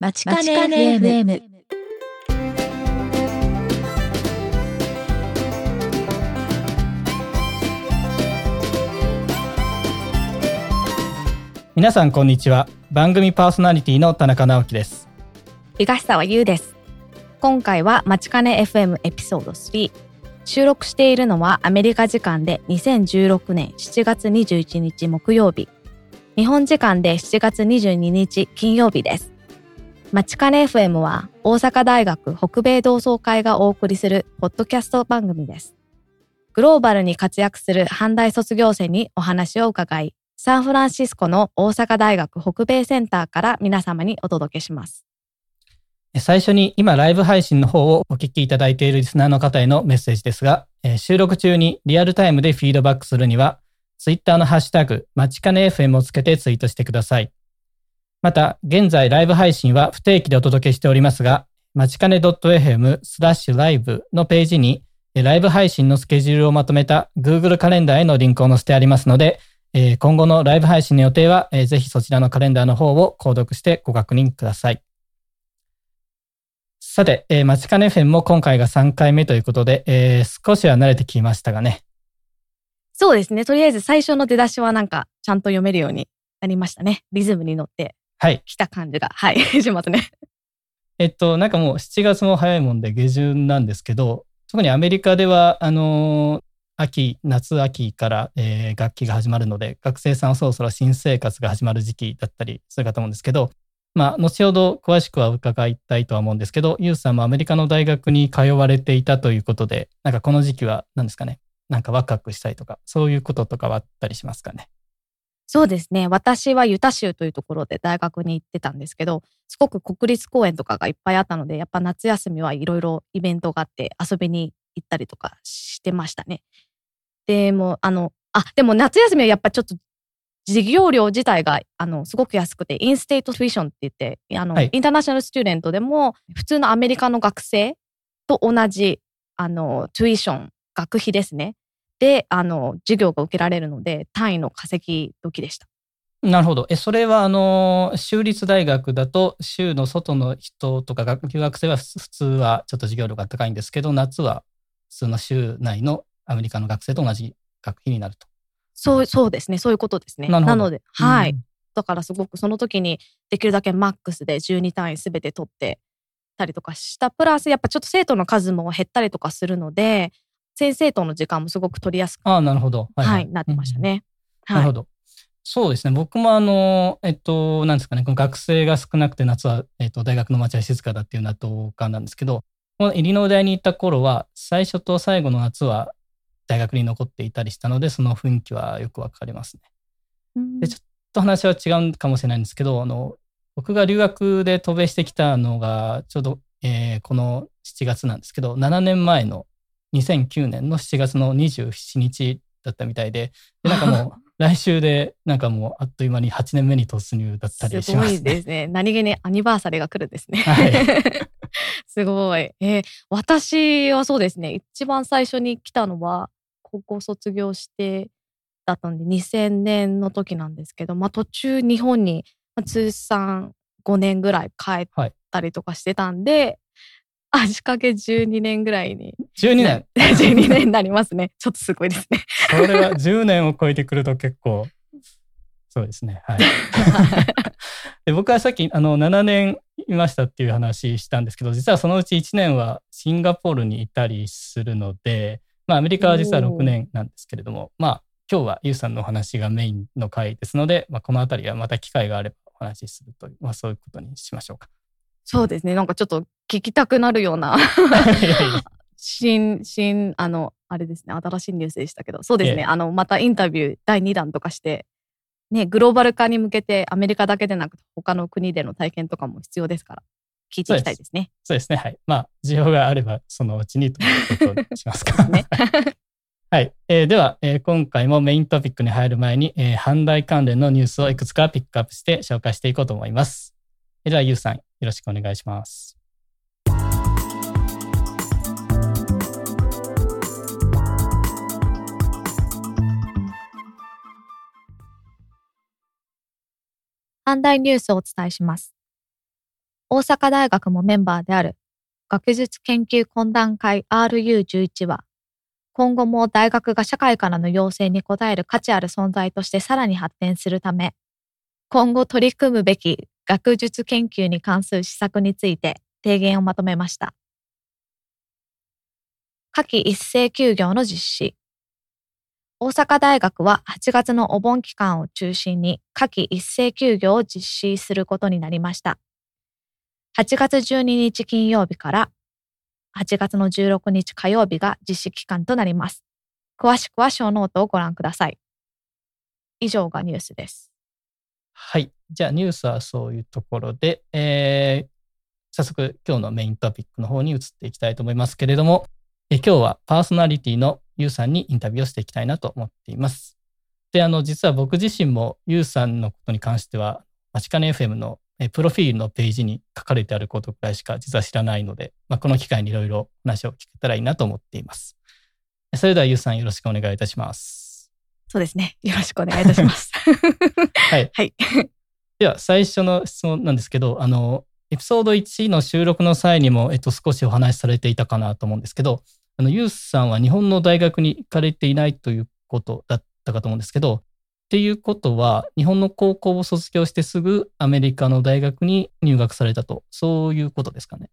まちかね FM。皆さんこんにちは番組パーソナリティの田中直樹です東沢優です。今回はまちかね FM エピソード3。収録しているのはアメリカ時間で2016年7月21日木曜日。日本時間で7月22日金曜日です。まちかね FM は大阪大学北米同窓会がお送りするポッドキャスト番組です。グローバルに活躍する阪大卒業生にお話を伺い、サンフランシスコの大阪大学北米センターから皆様にお届けします。最初に今ライブ配信の方をお聞きいただいているリスナーの方へのメッセージですが、え収録中にリアルタイムでフィードバックするには、ツイッターのハッシュタグ、まちかね FM をつけてツイートしてください。また、現在ライブ配信は不定期でお届けしておりますが、まちかね .fm スラッシュライブのページに、ライブ配信のスケジュールをまとめた Google カレンダーへのリンクを載せてありますので、今後のライブ配信の予定は、ぜひそちらのカレンダーの方を購読してご確認ください。さて、えー、マチカネ FM も今回が3回目ということで、えー少しは慣れてきましたがね。そうですね。とりあえず最初の出だしはなんかちゃんと読めるようになりましたね。リズムに乗ってはい。きた感じが。はい。しますね。えっと、なんかもう7月も早いもんで下旬なんですけど、特にアメリカでは、あのー秋、夏秋から、えー学期が始まるので、学生さんはそろそろ新生活が始まる時期だったりするかと思うんですけど、まあ、後ほど詳しくは伺いたいとは思うんですけど、ユウさんもアメリカの大学に通われていたということで、なんかこの時期は何ですかね、なんかワクワクしたりとか、そういうこととかはあったりしますかね？そうですね。私はユタ州というところで大学に行ってたんですけど、すごく国立公園とかがいっぱいあったので、やっぱ夏休みはいろいろイベントがあって遊びに行ったりとかしてましたね。でも、あの、あ、でも夏休みはやっぱちょっと授業料自体があのすごく安くて、 in-state tuition って言って、あの、はい international student でも普通のアメリカの学生と同じあのトゥイション、学費ですね。で、あの、授業が受けられるので、単位の稼ぎ時でした。なるほど。え、それは、あの、州立大学だと、州の外の人とか学留学生は普普通はちょっと授業料が高いんですけど、夏は普通の州内のアメリカの学生と同じ学費になると。そう、そうですね。そういうことですね。なので、はい。うんだからすごくその時にできるだけマックスで12単位すべて取ってたりとかした。プラスやっぱちょっと生徒の数も減ったりとかするので、先生との時間もすごく取りやすく、ああ、なるほど。はい、なってましたね。なるほど。そうですね。僕もあの、えっと、なんですかね、この学生が少なくて夏は、えっと、大学の街は静かだっていうのは同感なんですけど、このイリノイ大に行った頃は、最初と最後の夏は大学に残っていたりしたので、その雰囲気はよくわかりますね。うんでちょっと話は違うかもしれないんですけど、あの、僕が留学で渡米してきたのが、ちょうど、えーこの7月なんですけど、7年前の2009年の7月の27日だったみたいで、で、なんかもう、来週で、なんかもう、あっという間に8年目に突入だったりしすごいますね。ですね。何気にアニバーサリーが来るんですね。はい すごい。えー私はそうですね。一番最初に来たのは、高校卒業してだったんで、2000年の時なんですけど、まあ途中日本にまあ通算5年ぐらい帰ったりとかしてたんで、足掛け12年ぐらいに。12年？12年になりますね。ちょっとすごいですね。それは10年を超えてくると結構、そうですね。はい。で僕はさっきあの7年いましたっていう話したんですけど実はそのうち1年はシンガポールにいたりするので、まあ、アメリカは実は6年なんですけれどもまあ今日はユウさんのお話がメインの回ですので、まあ、この辺りはまた機会があればお話しするという、まあ、そういうことにしましょうか。そうですね。なんかちょっと聞きたくなるような。新、新、あの、あれですね、新しいニュースでしたけど、そうですね、ええあの、またインタビュー第2弾とかして、ね、グローバル化に向けてアメリカだけでなく、他の国での体験とかも必要ですから、聞いていきたいですね。そうですね。はい。まあ、需要があれば、そのうちにということにしますか。ね はい。えーでは、えー今回もメイントピックに入る前に、えー阪大関連のニュースをいくつかピックアップして紹介していこうと思います。えーでは、ゆうさん、よろしくお願いします。阪大ニュースをお伝えします。大阪大学もメンバーである学術研究懇談会 RU11 は、今後も大学が社会からの要請に応える価値ある存在としてさらに発展するため、今後取り組むべき学術研究に関する施策について提言をまとめました。夏季一斉休業の実施。大阪大学は8月のお盆期間を中心に夏季一斉休業を実施することになりました。8月12日金曜日から8月の16日火曜日が実施期間となります。詳しくはショーノートをご覧ください。以上がニュースです。はい。じゃあニュースはそういうところで、えー早速今日のメイントピックの方に移っていきたいと思いますけれども、え今日はパーソナリティのユウさんにインタビューをしていきたいなと思っています。で、あの、実は僕自身もユウさんのことに関しては、マチカネ FM のえプロフィールのページに書かれてあることくらいしか実は知らないので、まあ、この機会にいろいろ話を聞けたらいいなと思っています。それではユウさんよろしくお願いいたします。そうですね。よろしくお願いいたします。はい。はい。では、最初の質問なんですけど、あの、エピソード1の収録の際にも、えっと、少しお話しされていたかなと思うんですけど、あの、ユースさんは日本の大学に行かれていないということだったかと思うんですけど、っていうことは、日本の高校を卒業してすぐアメリカの大学に入学されたと、そういうことですかね。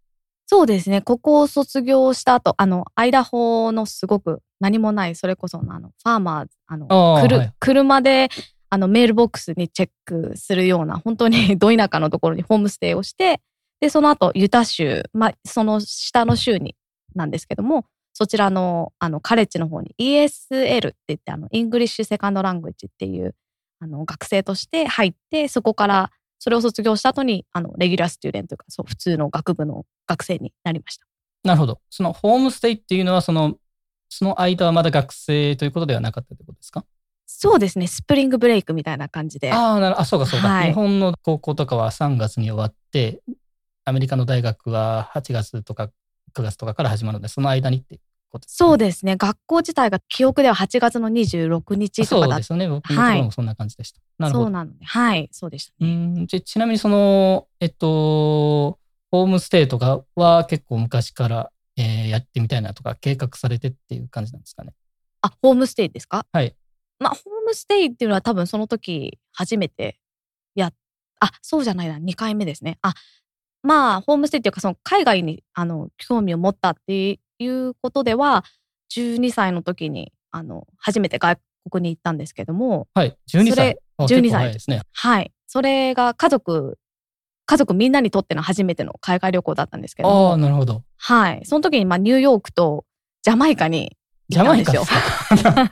そうですね。高校を卒業した後、あの、アイダホのすごく何もない、それこそのあの、 farmers、あの、あーはい車で、あの、 mailbox にチェックするような、本当にど田舎のところにホームステイをして、で、その後、ユタ州、まあ、その下の州に、なんですけども、そちらの、あの、カレッジの方に ESL って言って、あの、 English second language っていう、あの、学生として入って、そこから、それを卒業した後に、あの、レギュラースチューデントというか、そう、普通の学部の学生になりました。なるほど。そのホームステイっていうのは、その、その間はまだ学生ということではなかったということですか？そうですね、スプリングブレイクみたいな感じで。ああ、なるあ、そうかそうか、はい日本の高校とかは3月に終わって、アメリカの大学は8月とか9月とかから始まるので、その間にっていうことです、そうですね、学校自体が記憶では8月の26日とかだっそうですよね。僕のところもそんな感じでした。なるほど。そうなので、はい、そうでしたうね。んちちなみにその、えっと、ホームステイとかは結構昔から、えーやってみたいなとか計画されてっていう感じなんですかね。あ、ホームステイですか？はい。まあ、ホームステイっていうのは多分その時初めてやっ、あ、そうじゃないな、2回目ですね。あ、まあ、ホームステイっていうか、その海外にあの興味を持ったっていうことでは、12歳の時にあの初めて外国に行ったんですけども、はい。12歳それ。12あ結構歳ですね。はい。それが家族、家族みんなにとっての初めての海外旅行だったんですけどああ、も、なるほど。はい。その時にまあニューヨークとジャマイカにジャマイカですか？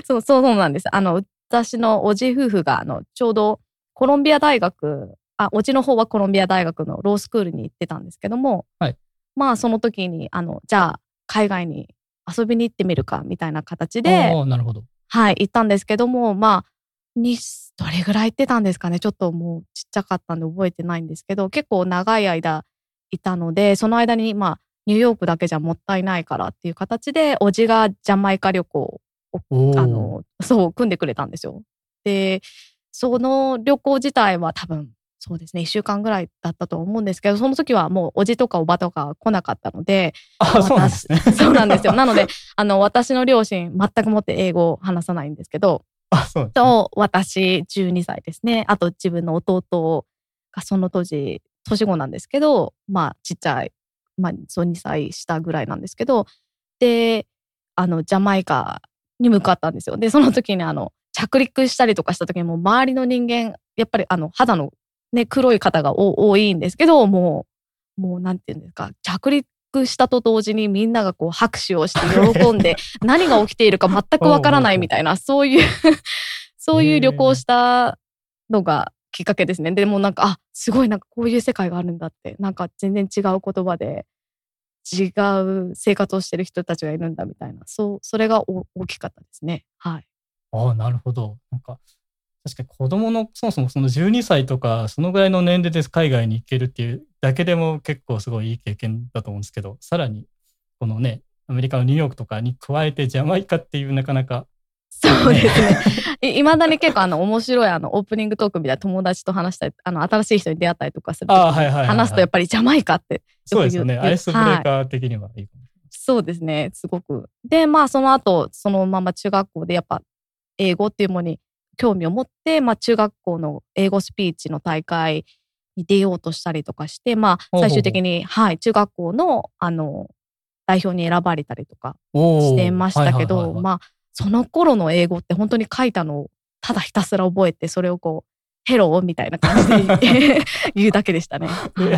そう、そうそうなんです。あの、私のおじ夫婦が、あの、ちょうどコロンビア大学、あ、おじの方はコロンビア大学のロースクールに行ってたんですけども、はいまあその時に、あの、じゃあ海外に遊びに行ってみるか、みたいな形で、ああ、なるほど。はい、行ったんですけども、まあ、に、どれぐらい行ってたんですかね？ちょっともうちっちゃかったんで覚えてないんですけど、結構長い間いたので、その間に、まあ、ニューヨークだけじゃもったいないからっていう形で、おじがジャマイカ旅行あの、そう、組んでくれたんですよ。で、その旅行自体は多分、そうですね、一週間ぐらいだったと思うんですけど、その時はもうおじとかおばとか来なかったので、ああ、そうなんですね。そうなんですよ。なので、あの、私の両親、全くもって英語を話さないんですけど、あ、そうね。と、私、12歳ですね。あと、自分の弟がその当時、年子なんですけど、まあ、ちっちゃい、まあ、そう2歳下ぐらいなんですけど、で、あの、ジャマイカに向かったんですよ。で、その時に、あの、着陸したりとかした時に、もう周りの人間、やっぱり、あの、肌のね、黒い方がお多いんですけど、もう、もう、なんていうんですか、着陸したと同時にみんながこう拍手をして喜んで、何が起きているか全くわからないみたいな、そういう そういう旅行をしたのがきっかけですね。でもなんか、あ、すごいなんかこういう世界があるんだって、なんか全然違う言葉で、違う生活をしてる人たちがいるんだみたいな、そう、それが大きかったですね。はい。あ、なるほど。なんか、確かに子どもの、そもそもその12歳とか、そのぐらいの年齢で海外に行けるっていうだけでも結構すごいいい経験だと思うんですけど、さらに、このね、アメリカのニューヨークとかに加えてジャマイカっていうなかなかそうですね。いまだに結構あの面白いあのオープニングトークみたいな友達と話したり、あの新しい人に出会ったりとかすると話すとやっぱりジャマイカってそうですよね。アイスブレーカー的にはいいかもしれない。そうですね、すごく。で、まあその後、そのまま中学校でやっぱ英語っていうものに興味を持って、まあ中学校の英語スピーチの大会に出ようとしたりとかして、まあ最終的に、はい、中学校のあの、代表に選ばれたりとかしてましたけど、まあその頃の英語って本当に書いたのをただひたすら覚えて、それをこう、ヘローみたいな感じで 言うだけでしたね。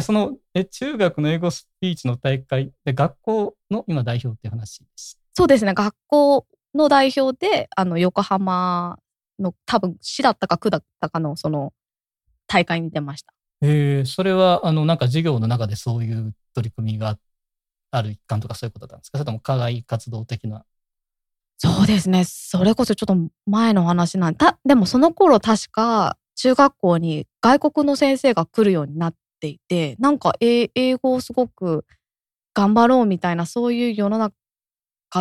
そのえ中学の英語スピーチの大会で学校の今代表って話です。そうですね、学校の代表で、あの、横浜の多分市だったか区だったかのその大会に出ました。えー、それはあのなんか授業の中でそういう取り組みがある一環とかそういうことなんですか？それとも課外活動的な。そうですね、それこそちょっと前の話なんた、でもその頃確か中学校に外国の先生が来るようになっていて、なんか英英語をすごく頑張ろうみたいなそういう世の中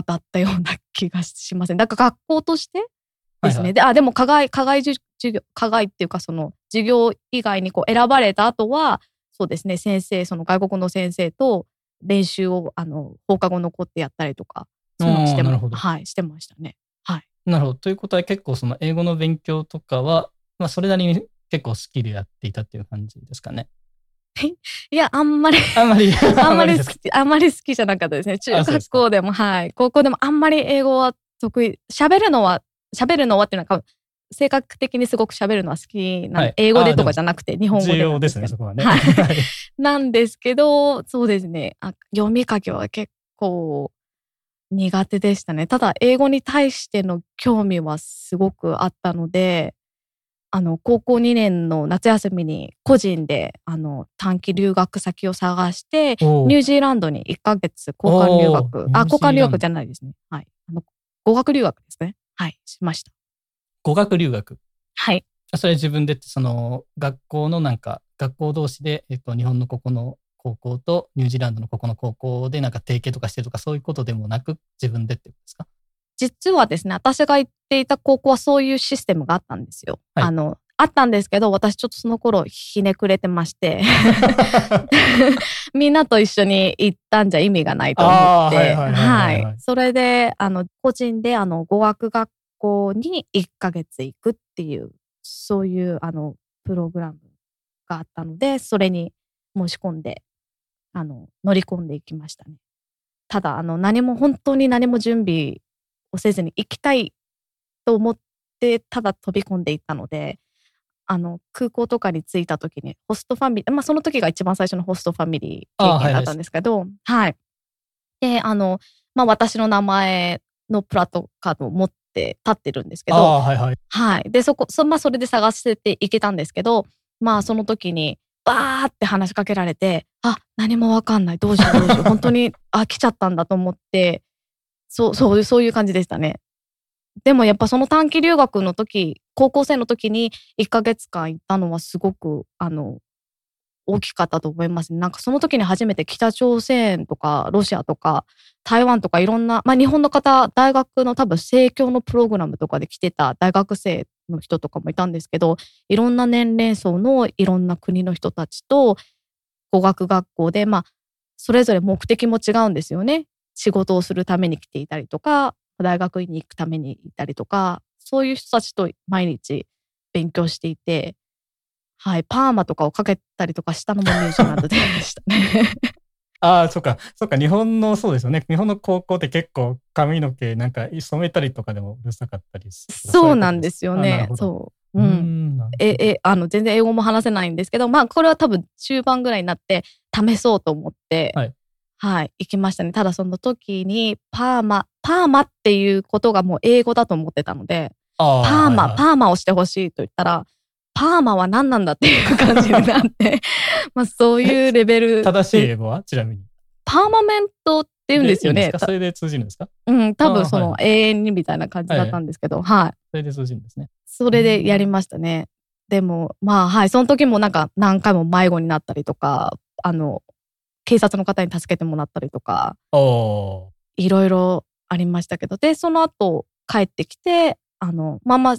だったような気がしません？だから学校としてですね。はいはいで、あ、でも課外、課外授授業、課外っていうかその授業以外にこう選ばれた後は、そうですね、先生、その外国の先生と練習をあの放課後残ってやったりとか、そういうのしてもおーなるほどはい、してましたね。はい。なるほど。ということは結構その英語の勉強とかは、まあそれなりに結構好きでやっていたっていう感じですかね。いや、あんまり、あんまり、あんまり好き、あんまり好きじゃなかったですね。中学校でも、はい。高校でもあんまり英語は得意。喋るのは、喋るのはっていうのは、性格的にすごく喋るのは好きな、はい英語でとかじゃなくて、日本語で重要ですね、そこはね。はいはい なんですけど、そうですね。あ読み書きは結構苦手でしたね。ただ、英語に対しての興味はすごくあったので、あの、高校2年の夏休みに個人で、あの、短期留学先を探して、ニュージーランドに1ヶ月交換留お学あ、交換留学じゃないですね。はい。あの、語学留学ですね。はい、しました。語学留学？はい。それ自分でその学校のなんか、学校同士で、えっと、日本のここの高校とニュージーランドのここの高校でなんか提携とかしてるとか、そういうことでもなく、自分でってことですか？実はですね、私が行っていた高校はそういうシステムがあったんですよ。はい。あの、あったんですけど、私ちょっとその頃ひねくれてまして、みんなと一緒に行ったんじゃ意味がないと思って、はいそれで、あの、個人で、あの、語学学校に1ヶ月行くっていう、そういう、あの、プログラムがあったので、それに申し込んで、あの、乗り込んでいきましたね。ただ、あの、何も、本当に何も準備をせずに行きたいと思って、ただ飛び込んでいったので、あの、空港とかに着いた時に、ホストファミリー、まあ、その時が一番最初のホストファミリー経験だったんですけど、はい、で、あの、まあ、私の名前のプラットカードを持って立ってるんですけど、はいはい。はい。で、そこ、そまあ、それで探してていけたんですけど、まあ、その時に、バーって話しかけられて、あ、何もわかんない。どうしよう、どうしよう。本当に、あ、来ちゃったんだと思って、そう、そう、そういう感じでしたね。でもやっぱその短期留学の時、高校生の時に1ヶ月間行ったのはすごく、あの、大きかったと思いますね。なんかその時に初めて北朝鮮とかロシアとか台湾とかいろんな、まあ日本の方、大学の多分生協のプログラムとかで来てた大学生の人とかもいたんですけど、いろんな年齢層のいろんな国の人たちと語学学校で、まあそれぞれ目的も違うんですよね。仕事をするために来ていたりとか、大学院に行くためにいたりとか、そういう人たちと毎日勉強していて、はい、パーマとかをかけたりとかしたのもニュージーランドでしたね。ああ、そっか、そっか、日本のそうですよね。日本の高校って結構髪の毛なんか染めたりとかでもうるさかったりするそうなんですよね。そう。ううん。え、え、あの、全然英語も話せないんですけど、まあ、これは多分中盤ぐらいになって試そうと思って、はい。はい、行きましたね。ただその時に、パーマ、パーマっていうことがもう英語だと思ってたので、あパーマ、はいはいパーマをしてほしいと言ったら、パーマは何なんだっていう感じになって、まあそういうレベル。正しい英語は？ちなみに。パーマメントって言うんですよねいいそれで通じるんですか？うん、多分そのは永遠にみたいな感じだったんですけど、はい。それで通じるんですね。それでやりましたね。でも、まあはい、その時もなんか何回も迷子になったりとか、あの、警察の方に助けてもらったりとか、いろいろありましたけど、で、その後帰ってきて、あの、まあまあ、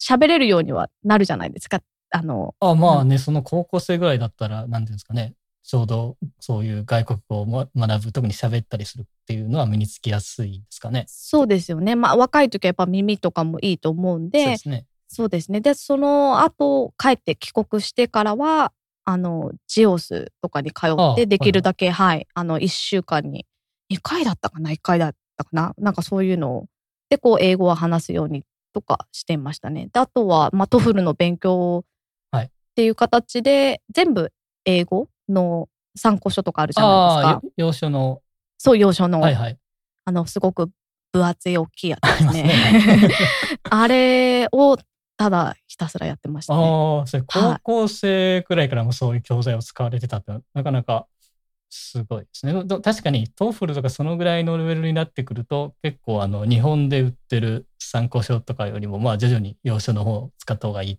喋れるようにはなるじゃないですか。あの、あまあね、その高校生ぐらいだったら、なんていうんですかね、ちょうどそういう外国語をも学ぶ、特に喋ったりするっていうのは身につきやすいですかね。そうですよね。まあ、若い時はやっぱ耳とかもいいと思うんで、そうですね。そうですね。で、その後、帰って帰国してからは、あの、 GEOS とかに通って、できるだけ、はい、あの、1週間に2回だったかな ?1 回だったかな？なんかそういうのを、で、こう、英語は話すようにとかしていましたね。で、あとは、まあ、 TOEFL の勉強はいっていう形で、全部英語の参考書とかあるじゃないですか。要所の、そう、要所の、はいはい。あの、すごく分厚い大きいやつですね。ね。あれをただひたすらやってましたね。ああ、それ高校生くらいからもそういう教材を使われてたって、なかなかすごいですね。ど確かに、 TOEFL とかそのぐらいのレベルになってくると、結構あの、日本で売ってる参考書とかよりも、まあ徐々に洋書の方を使った方がいいっ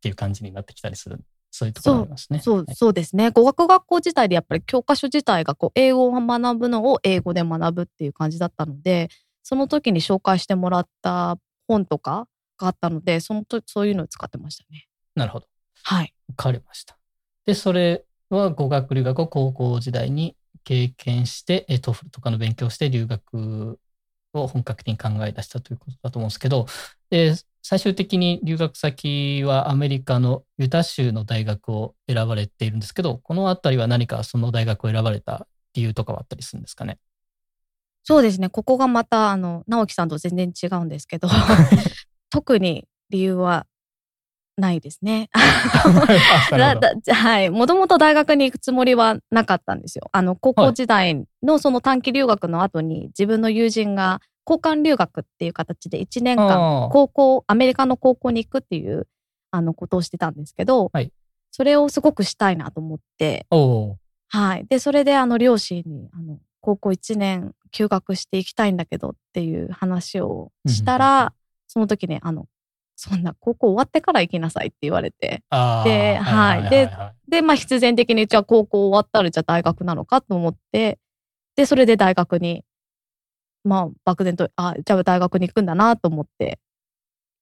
ていう感じになってきたりする。そういうところありますね。そう、はいそうですね。語学学校自体でやっぱり教科書自体がこう英語を学ぶのを英語で学ぶっていう感じだったので、その時に紹介してもらった本とかがあったので、そのとそういうのを使ってましたね。なるほど。はい。わかりました。で、それは語学留学を高校時代に経験して、え TOEFL とかの勉強をして留学を本格的に考え出したということだと思うんですけど、で最終的に留学先はアメリカのユタ州の大学を選ばれているんですけど、このあたりは何かその大学を選ばれた理由とかはあったりするんですかね？そうですね。ここがまた、あの、直樹さんと全然違うんですけど、特に理由はないですね。はい。もともと大学に行くつもりはなかったんですよ。あの、高校時代のその短期留学の後に自分の友人が交換留学っていう形で1年間高校、アメリカの高校に行くっていうあのことをしてたんですけど、はいそれをすごくしたいなと思って、はい。で、それであの両親に、あの、高校1年休学していきたいんだけどっていう話をしたら、その時に、あの、そんな高校終わってから行きなさいって言われて、ではいではいで、まあ必然的にじゃあ高校終わったらじゃあ大学なのかと思って、で、それで大学に、まあ漠然と、あ、じゃあ大学に行くんだなと思って、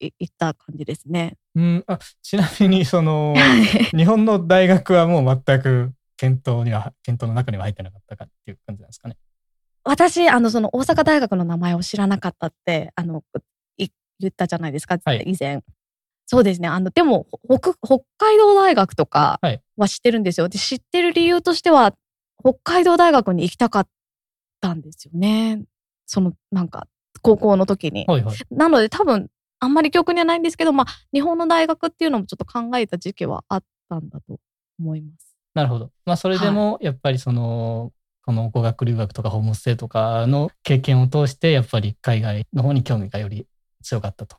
い行った感じですね。うん、あちなみにその 日本の大学はもう全く検討には検討の中には入ってなかったかっていう感じなんですかね。私、あの、その大阪大学の名前を知らなかったって、あの、い言ったじゃないですか、はい以前。そうですね。あの、でも、北、北海道大学とかはいは知ってるんですよ。で、知ってる理由としては、北海道大学に行きたかったんですよね。その、なんか、高校の時に。はいはい。なので、多分、あんまり記憶にはないんですけど、まあ、日本の大学っていうのもちょっと考えた時期はあったんだと思います。なるほど。まあそれでもやっぱりその、この語学留学とかホームステイとかの経験を通してやっぱり海外の方に興味がより強かったと。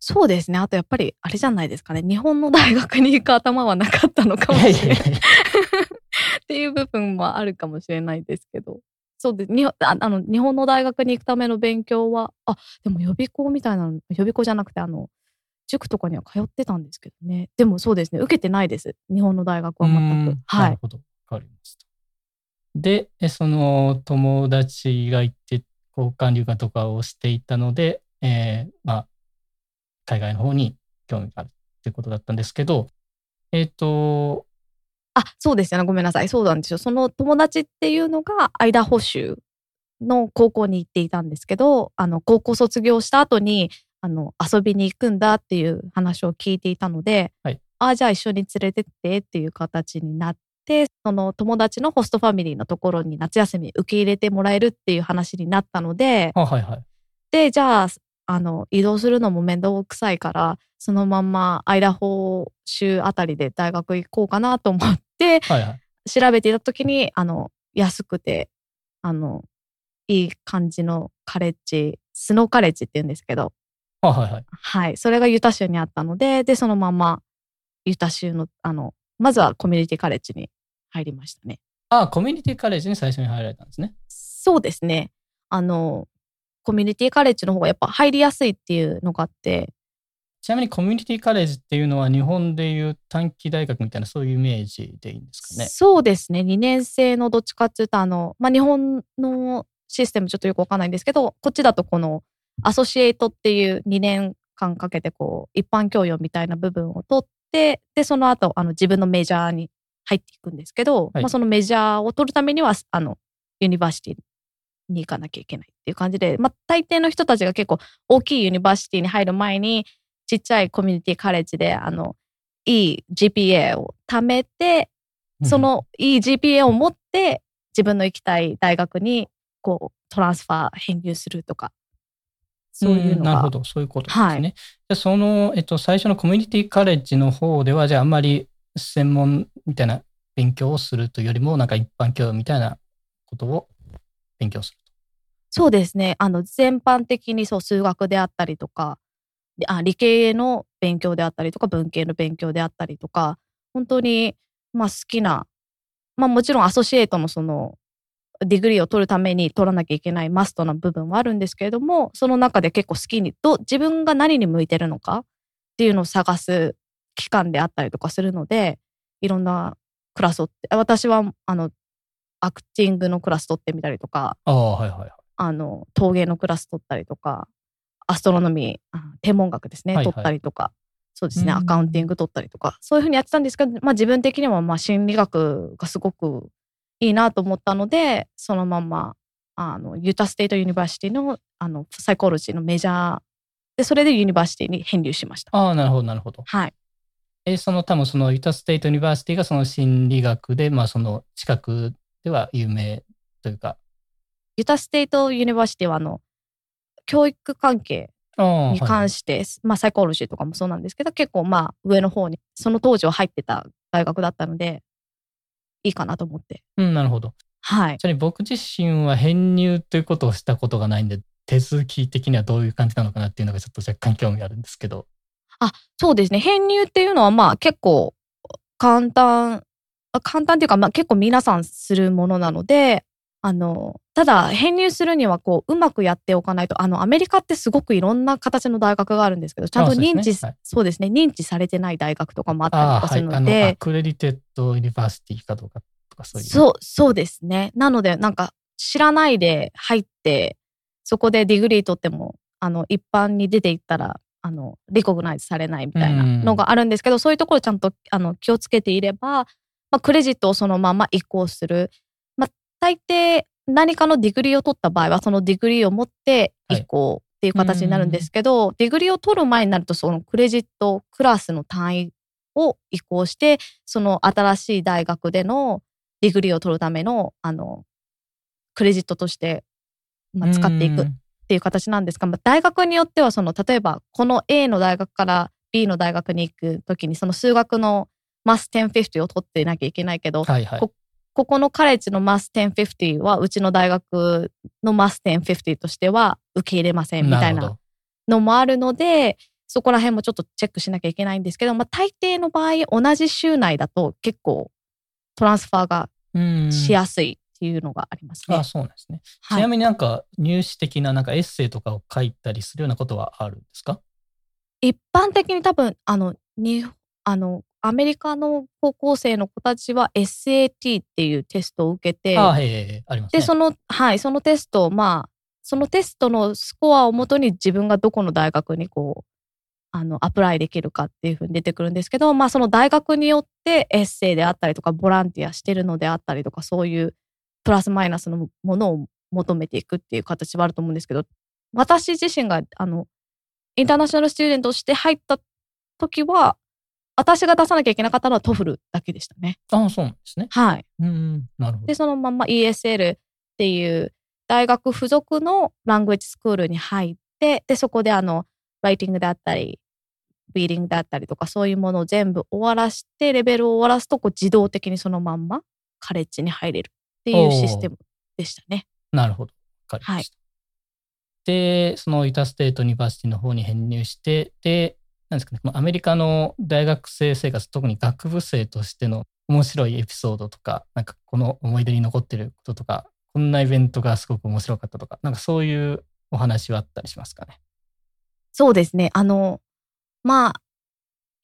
そうですね。あとやっぱり、あれじゃないですかね。日本の大学に行く頭はなかったのかもしれない。っていう部分はあるかもしれないですけど。そうです。にああの、日本の大学に行くための勉強は、あ、でも予備校みたいなの、予備校じゃなくて、あの、塾とかには通ってたんですけどね。でもそうですね。受けてないです。日本の大学は全くうん。はないる。ほど。わかりました。で、えその友達が行って交換留学とかをしていたので、えーまあ、海外の方に興味があるっていうことだったんですけど、えっ、と、あ、そうですよね。ごめんなさい。そうなんですよ。その友達っていうのが、アイダホ州の高校に行っていたんですけど、あの、高校卒業した後に、あの、遊びに行くんだっていう話を聞いていたので、はいあ、じゃあ一緒に連れてってっていう形になって、その友達のホストファミリーのところに夏休み受け入れてもらえるっていう話になったので、あはいはい。で、じゃあ、あの、移動するのも面倒くさいから、そのまんまアイダホ州あたりで大学行こうかなと思って、はいはい。調べていた時に、あの、安くて、あの、いい感じのカレッジ、スノーカレッジって言うんですけど、あはいはい。はい。それがユタ州にあったので、で、そのままユタ州の、あの、まずはコミュニティカレッジに入りましたね。あコミュニティカレッジに最初に入られたんですね。そうですね。あの、コミュニティカレッジの方がやっぱ入りやすいっていうのがあって、ちなみにコミュニティカレッジっていうのは日本でいう短期大学みたいなそういうイメージでいいんですかね？そうですね。2年生のどっちかっていうと、あの、まあ、日本のシステムちょっとよくわかんないんですけど、こっちだとこの、アソシエイトっていう2年間かけてこう、一般教養みたいな部分を取って、で、その後、あの、自分のメジャーに入っていくんですけど、はいまあ、その major を取るためには、あの、 university に行かなきゃいけないっていう感じで、まあ、大抵の人たちが結構大きい university に入る前に、ちっちゃいコミュニティカレッジで、あの、いい GPA を貯めて、そのいい GPA を持って自分の行きたい大学にこう transfer 編入するとか。そういうのなるほど、そういうことですね。はい。その、えっと、最初のコミュニティカレッジの方では、じゃああんまり専門みたいな勉強をするというよりも、なんか一般教養みたいなことを勉強するそうですね。あの全般的にそう数学であったりとかあ理系の勉強であったりとか文系の勉強であったりとか本当にまあ好きなまあもちろん associate のその degree を取るために取らなきゃいけないマストな部分はあるんですけれどもその中で結構好きにど自分が何に向いてるのかっていうのを探す期間であったりとかするのでいろんなクラスを私はあの acting のクラス取ってみたりとかと。ああ、はいはいはい。あの陶芸のクラス取ったりとか astronomy あ天文学ですね、はいはい取ったりとかそうですねうん accounting 取ったりとかそういうふうにやってたんですけど、まあ、自分的にはまあ心理学がすごくいいなと思ったのでそのままあの Utah State University のあのサイコロジーの majorでそれで university に編入しました。ああ、なるほど、なるほど。はい、え、その多分その Utah State University がその心理学で、まあその近くでは有名というか。 Utah State University はあの教育関係ああに関しして、まあサイコロジーとかもそうなんですけど結構まあ上の方にその当時は入ってた大学だったのでいいかなと思ってうん、なるほど。はいちなみに僕自身は編入ということをしたことがないんで、手続き的にはどういう感じなのかなっていうのがちょっと若干興味あるんですけど。そうですね編入っていうのはまあ結構簡単あ簡単っていうかまあ結構皆さんするものなのであのただ編入するにはこううまくやっておかないとあのアメリカってすごくいろんな形の大学があるんですけどちゃんとあそうね。認知はい。そうですね認知されてない大学とかもあったりとかするので、ア accredited university かどうかとかそういう。そう、そうですね。なので、なんか、知らないで入って、そこで degree 取っても、あの、一般に出ていったら、あの、 recognize されないみたいなのがあるんですけど、そういうところちゃんと、あの、気をつけていれば、まあ、クレジットをそのまま移行する。まあ、大抵、何かの degree を取った場合は、その degree を持って移行っていう形になるんですけど、 degree を取る前になると、そのクレジットクラスの単位を移行して、その新しい大学での degree を取るための、あの、クレジットとして、まあ、使っていくっうんていう形なんですが、まあ、大学によっては、その、例えば、この A の大学から B の大学に行くときに、その数学の math 1050を取ってなきゃいけないけど、はいはい。こここのカレッジの math 1050は、うちの大学の math 1050としては受け入れませんみたいなのもあるので、そこら辺もちょっとチェックしなきゃいけないんですけど、まあ、大抵の場合、同じ州内だと結構トランスファーがうんしやすいっていうのがありますね。あそうなんですね。はいちなみになんか入試的ななんかエッセイとかを書いたりするようなことはあるんですか？一般的に多分あのにあのアメリカの高校生の子たちは SAT っていうテストを受けて、ああ、ね。でそのはいそのテストをまあそのテストのスコアをもとに自分がどこの大学にこうあの apply できるかっていうふうに出てくるんですけど、まあ、その大学によってエッセイであったりとかボランティアしてるのであったりとかそういうプラスマイナスのものを求めていくっていう形はあると思うんですけど私自身があの international student として入った時は私が出さなきゃいけなかったのは TOEFL だけでしたね。ああ、そうなんですね。はい、うん、なるほどで。そのまま ESL っていう大学付属の language school に入ってでそこであのライティングであったりリーディングであったりとかそういうものを全部終わらしてレベルを終わらすとこう自動的にそのまんまカレッジに入れるっていうシステムでしたね。なるほど。わかりました。で、その Utah State University の方に編入して、で、なんですかね、アメリカの大学生生活、特に学部生としての面白いエピソードとか、なんかこの思い出に残ってることとか、こんなイベントがすごく面白かったとか、なんかそういうお話はあったりしますかね？そうですね。あの、まあ、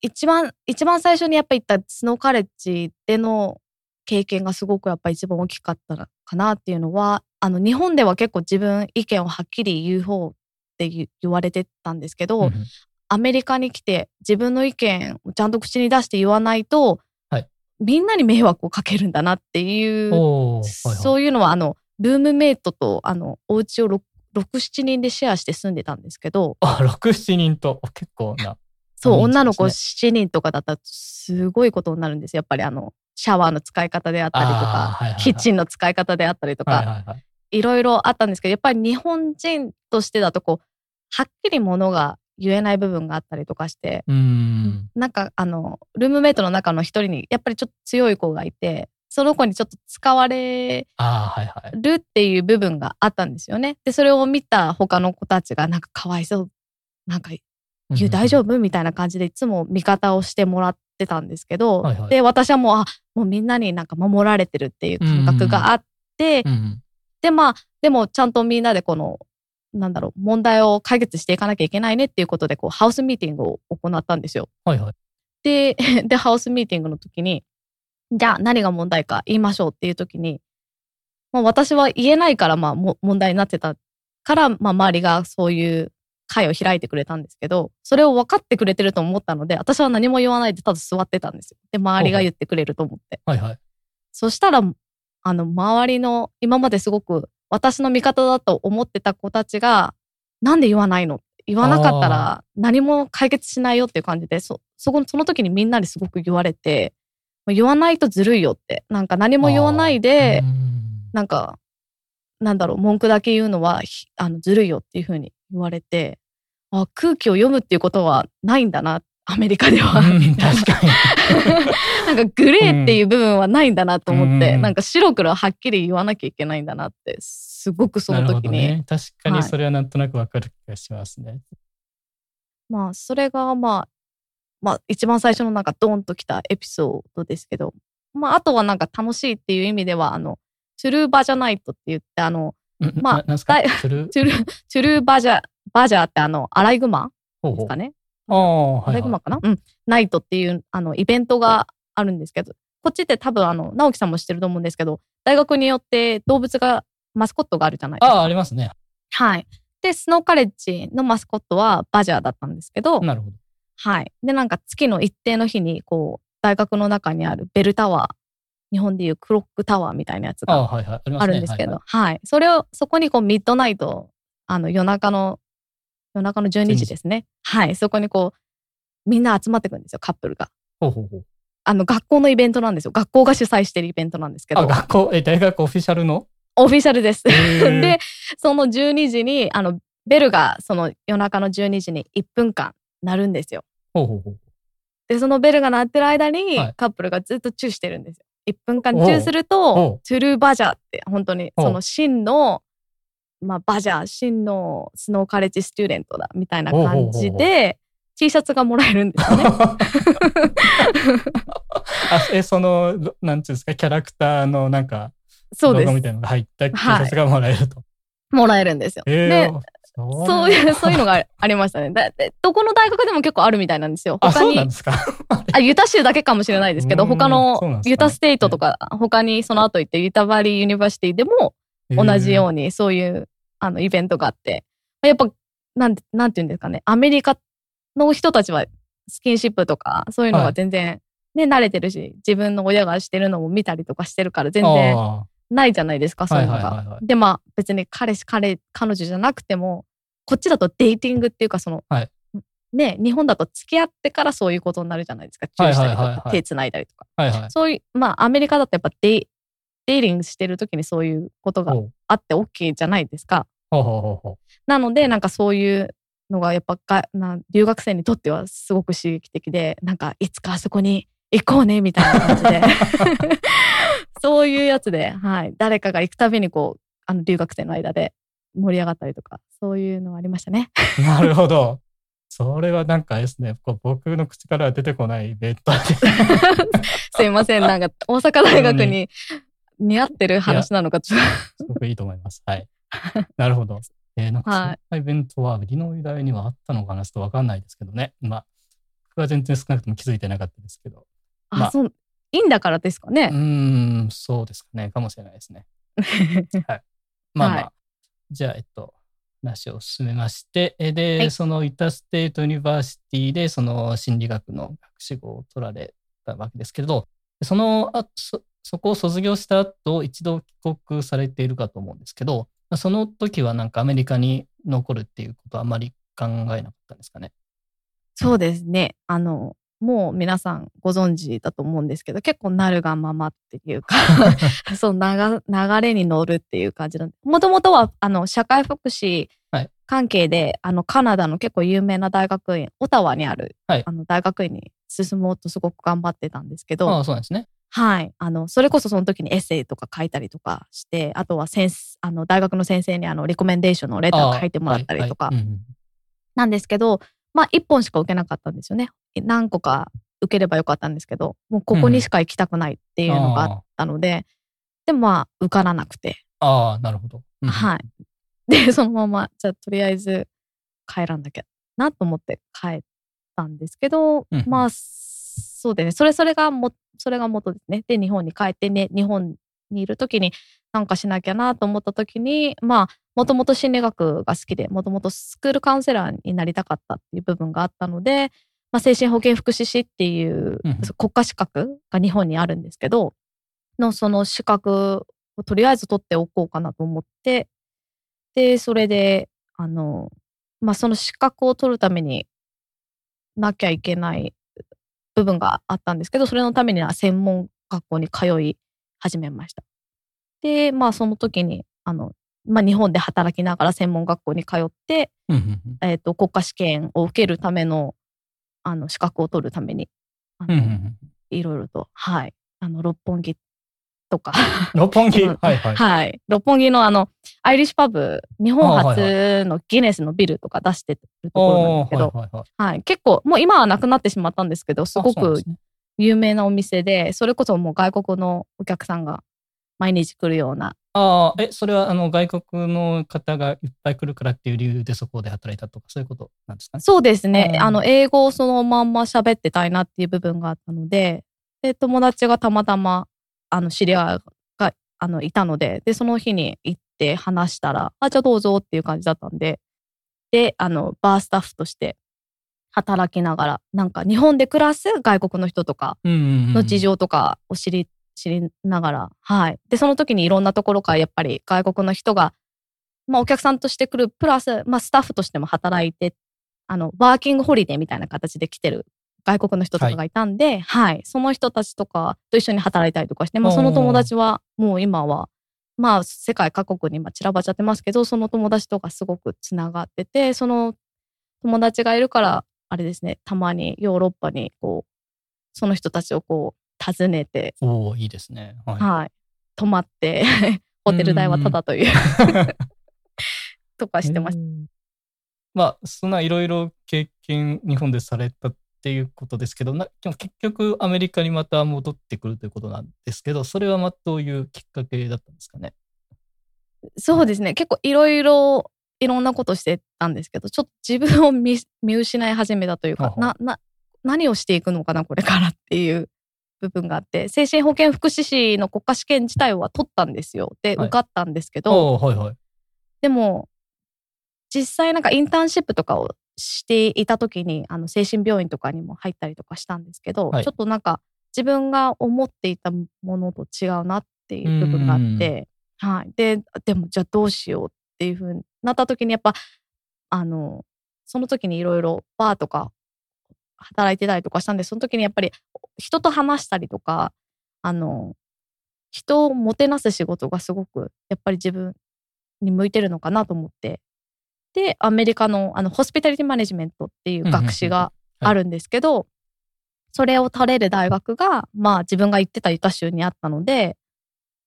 一番、一番最初にやっぱり言ったスノーカレッジでの経験がすごくやっぱ一番大きかったかなっていうのは、あの、日本では結構自分意見をはっきり言う方って言言われてたんですけど、うんうんアメリカに来て自分の意見をちゃんと口に出して言わないと、はい。みんなに迷惑をかけるんだなっていう、はいはい。そういうのはあのルームメイトとあのお家を67人でシェアして住んでたんですけどあ、6、7人と結構な。そう、女の子7人とかだったらすごいことになるんですよ。やっぱりあのシャワーの使い方であったりとか、はいはいはい。キッチンの使い方であったりとか、はいはいはい。いろいろあったんですけどやっぱり日本人としてだとこうはっきりものが言えない部分があったりとかしてうーん。なんかあのルームメイトの中の一人にやっぱりちょっと強い子がいてその子にちょっと使われ。るっていう部分があったんですよね。でそれを見た他の子たちがなんかかわいそうなんか言う大丈夫？みたいな感じでいつも味方をしてもらってたんですけど、はいはいで私はもうあもうみんなになんか守られてるっていう感覚があって、うんうん。でまあでもちゃんとみんなでこのなんだろう問題を解決していかなきゃいけないねっていうことでこうハウスミーティングを行ったんですよ。はいはい。で でハウスミーティングの時にじゃあ何が問題か言いましょうっていう時に、まあ、私は言えないからまあも問題になってたから、まあ、周りがそういう会を開いてくれたんですけどそれを分かってくれてると思ったので私は何も言わないでただ座ってたんですよ。で周りが言ってくれると思って。はいはい。そしたら、あの、周りの、今まですごく私の味方だと思ってた子たちが、なんで言わないの？言わなかったら何も解決しないよっていう感じで、そ、そこ、その時にみんなにすごく言われて、言わないとずるいよって。なんか何も言わないでなんか、なんだろう、文句だけ言うのは、ひあの、ずるいよっていうふうに言われて、あ、空気を読むっていうことはないんだな、アメリカでは。うん確かに。なんかグレーっていう部分はないんだなと思って、うんなんか白黒はっきり言わなきゃいけないんだなって、すごくその時に。どね。確かはいにそれはなんとなくわかる気がしますね。まあ、それがまあ、まあ、一番最初のなんかドーンときたエピソードですけど、まあ、あとはなんか楽しいっていう意味では、あの、トゥルーバジャナイトって言って、あの、うんまあトゥルー、トゥルーバジャ、バジャーってあの、アライグマですかね。ああ、アはいはい。ライグマかな、うん。ナイトっていう、あの、イベントがあるんですけど、こっちって多分、あの、直樹さんも知ってると思うんですけど、大学によって動物が、マスコットがあるじゃないですか。ああ、ありますね。はい。で、スノーカレッジのマスコットはバジャーだったんですけど、なるほど。はい。で、なんか月の一定の日に、こう、大学の中にあるベルタワー、日本でいうクロックタワーみたいなやつがはいはい。あるんですけど、ははい、それを、そこにこう、ミッドナイト、あの、夜中の、夜中の12時ですね。はい。そこにこう、みんな集まってくるんですよ、カップルが。ほうほうほう。あの、学校のイベントなんですよ。学校が主催してるイベントなんですけあ、ど、学校、え、大学オフィシャルの？オフィシャルです。ー で、その12時に、あの、ベルがその夜中の12時に1分間鳴るんですよ。ほうほうほう。で、そのベルが鳴ってる間に、はいカップルがずっとチューしてるんですよ。1分間チューするおとう、トゥルーバジャーって、本当に、その真の、まあ、バジャー、真の Snow College student だ、みたいな感じで、T シャツがもらえるんですよね。あえ、その、どなんていうんですか、キャラクターのなんか、そうです。みたいなのが入った T シャツがもらえると。もらえるんですよ。えでー、そそういう、そういうのがありましたね。だでどこの大学でも結構あるみたいなんですよ。あ、他にそうなんですか。あ、ユタ州だけかもしれないですけど、うん他の Utah State とか、他にその後行って Utah Valley University でも同じようにそういうあのイベントがあって、やっぱ、なんて、なんていうんですかね、アメリカの人たちはスキンシップとかそういうのが全然、ね、慣れてるし、自分の親がしてるのも見たりとかしてるから全然あないじゃないですか、ーそういうのが。はいはいはいはい。で、まあ別に彼氏、彼、彼女じゃなくても、こっちだとデイティングっていうか、その、はいね、日本だと付き合ってからそういうことになるじゃないですか。チューしたりとはいはいはいはいか、手繋いだりとか。はいはい。そういう、まあアメリカだとやっぱデイ、デイリングしてる時にそういうことがあって OK じゃないですか。ほうほうほうほなので、なんかそういうのがやっぱがな留学生にとってはすごく刺激的で、なんかいつかあそこに行こうねみたいな感じで。そういうやつで、はい。誰かが行くたびにこう、あの留学生の間で盛り上がったりとか、そういうのありましたね。う。なるほど。それはなんかですね、こう僕の口からは出てこないイベントで。すいません。なんか大阪大学に似合ってる話なのかちょっすごくいいと思います。はい。なるほど。えー、なんかそんイベントはイリノイ大にはあったのかなちょっとわかんないですけどね。まあ、僕は全然少なくとも気づいてなかったですけど。と、あ、まあそう、いいんだからですかうね。ーん、そうですかね。かもしれないですね。まあまあ。はいじゃあ、えっと、話を進めまして、えで、はいその Utah State University でその心理学の学士号を取られたわけですけれど、そのあそそこを卒業した後、一度帰国されているかと思うんですけど、まあその時はなんかアメリカに残るっていうことはあまり考えなかったんですかね？そうですね。あの、もう皆さんご存知だと思うんですけど、結構なるがままっていうか、そう流流れに乗るっていう感じなんで。もともとは、あの、社会福祉はい関係で、あの、カナダの結構有名な大学院、オタワにある、はいあの、大学院に進もうとすごく頑張ってたんですけど、ああ、そうなんですね。はい。あの、それこそその時にエッセイとか書いたりとかして、あとは先生、あの、大学の先生にあの、リコメンデーションのレター書いてもらったりとかなんですけど、まあ、一本しか受けなかったんですよね。何個か受ければよかったんですけど、もうここにしか行きたくないっていうのがあったので、でもまあ、受からなくて、ああ、なるほど。うんはい。で、そのまま、じゃあとりあえず帰らなきゃなと思って帰ったんですけど、うんまあ、そうでね、それ、それがも、それが元ですね。で、日本に帰ってね、日本にいる時になんかしなきゃなと思った時に、まあ、もともと心理学が好きで、もともとスクールカウンセラーになりたかったっていう部分があったので、まあ、精神保健福祉士っていううん国家資格が日本にあるんですけど、のその資格をとりあえず取っておこうかなと思って、で、それで、あの、まあ、その資格を取るためになきゃいけない部分があったんですけど、それのためには専門学校に通い始めました。で、まあ、その時に、あの、まあ、日本で働きながら専門学校に通って、えっ、と、国家試験を受けるための、あの、資格を取るために、あのいろいろと、はい、あの、六本木とか、六本木？うんはいはい。はい。六本木のあの、アイリッシュパブ、日本初のギネスのビルとか出してるところなんですけど、はいはいはいはい。結構、もう今はなくなってしまったんですけど、すごく有名なお店で、それこそもう外国のお客さんが毎日来るような、ああ、え、それはあの外国の方がいっぱい来るからっていう理由でそこで働いたとか、そういうことなんですかね？そうですねう。んあの、英語をそのまんま喋ってたいなっていう部分があったので、で、友達がたまたま、あの、知り合いが、あの、いたので、で、その日に行って話したら、あ、じゃあどうぞっていう感じだったんで、で、あの、バースタッフとして働きながら、なんか日本で暮らす外国の人とかの事情とかを知り、知りながら、はい。で、その時にいろんなところからやっぱり外国の人が、まあお客さんとして来る、プラス、まあスタッフとしても働いて、あの、ワーキングホリデーみたいな形で来てる外国の人とかがいたんで、はい。その人たちとかと一緒に働いたりとかして、まあその友達はもう今は、まあ世界各国に今散らばっちゃってますけど、その友達とかすごくつながってて、その友達がいるから、あれですね、たまにヨーロッパにこう、その人たちをこう、訪ねて、おおいいですね。はい。はい。泊まって、ホテル代はタダという、とかしてました。まあ、そんないろいろ経験、日本でされたっていうことですけど、なでも結局アメリカにまた戻ってくるということなんですけど、それはまあどういうきっかけだったんですかね？そうですね。結構いろいろ、いろんなことしてたんですけど、ちょっと自分を見 見失い始めたというか、な、な、何をしていくのかな、これからっていう部分があって、精神保健福祉士の国家試験自体は取ったんですよ。で、はい受かったんですけど、はいはい。でも、実際なんかインターンシップとかをしていた時に、あの、精神病院とかにも入ったりとかしたんですけど、はいちょっとなんか自分が思っていたものと違うなっていう部分があって、はい。で、でもじゃあどうしようっていうふうになった時にやっぱ、あの、その時にいろいろバーとか働いてたりとかしたんで、その時にやっぱり人と話したりとか、あの、人をもてなす仕事がすごくやっぱり自分に向いてるのかなと思って。で、アメリカのあのホスピタリティマネジメントっていう学士があるんですけど、それを垂れる大学が、まあ自分が行ってたユタ州にあったので、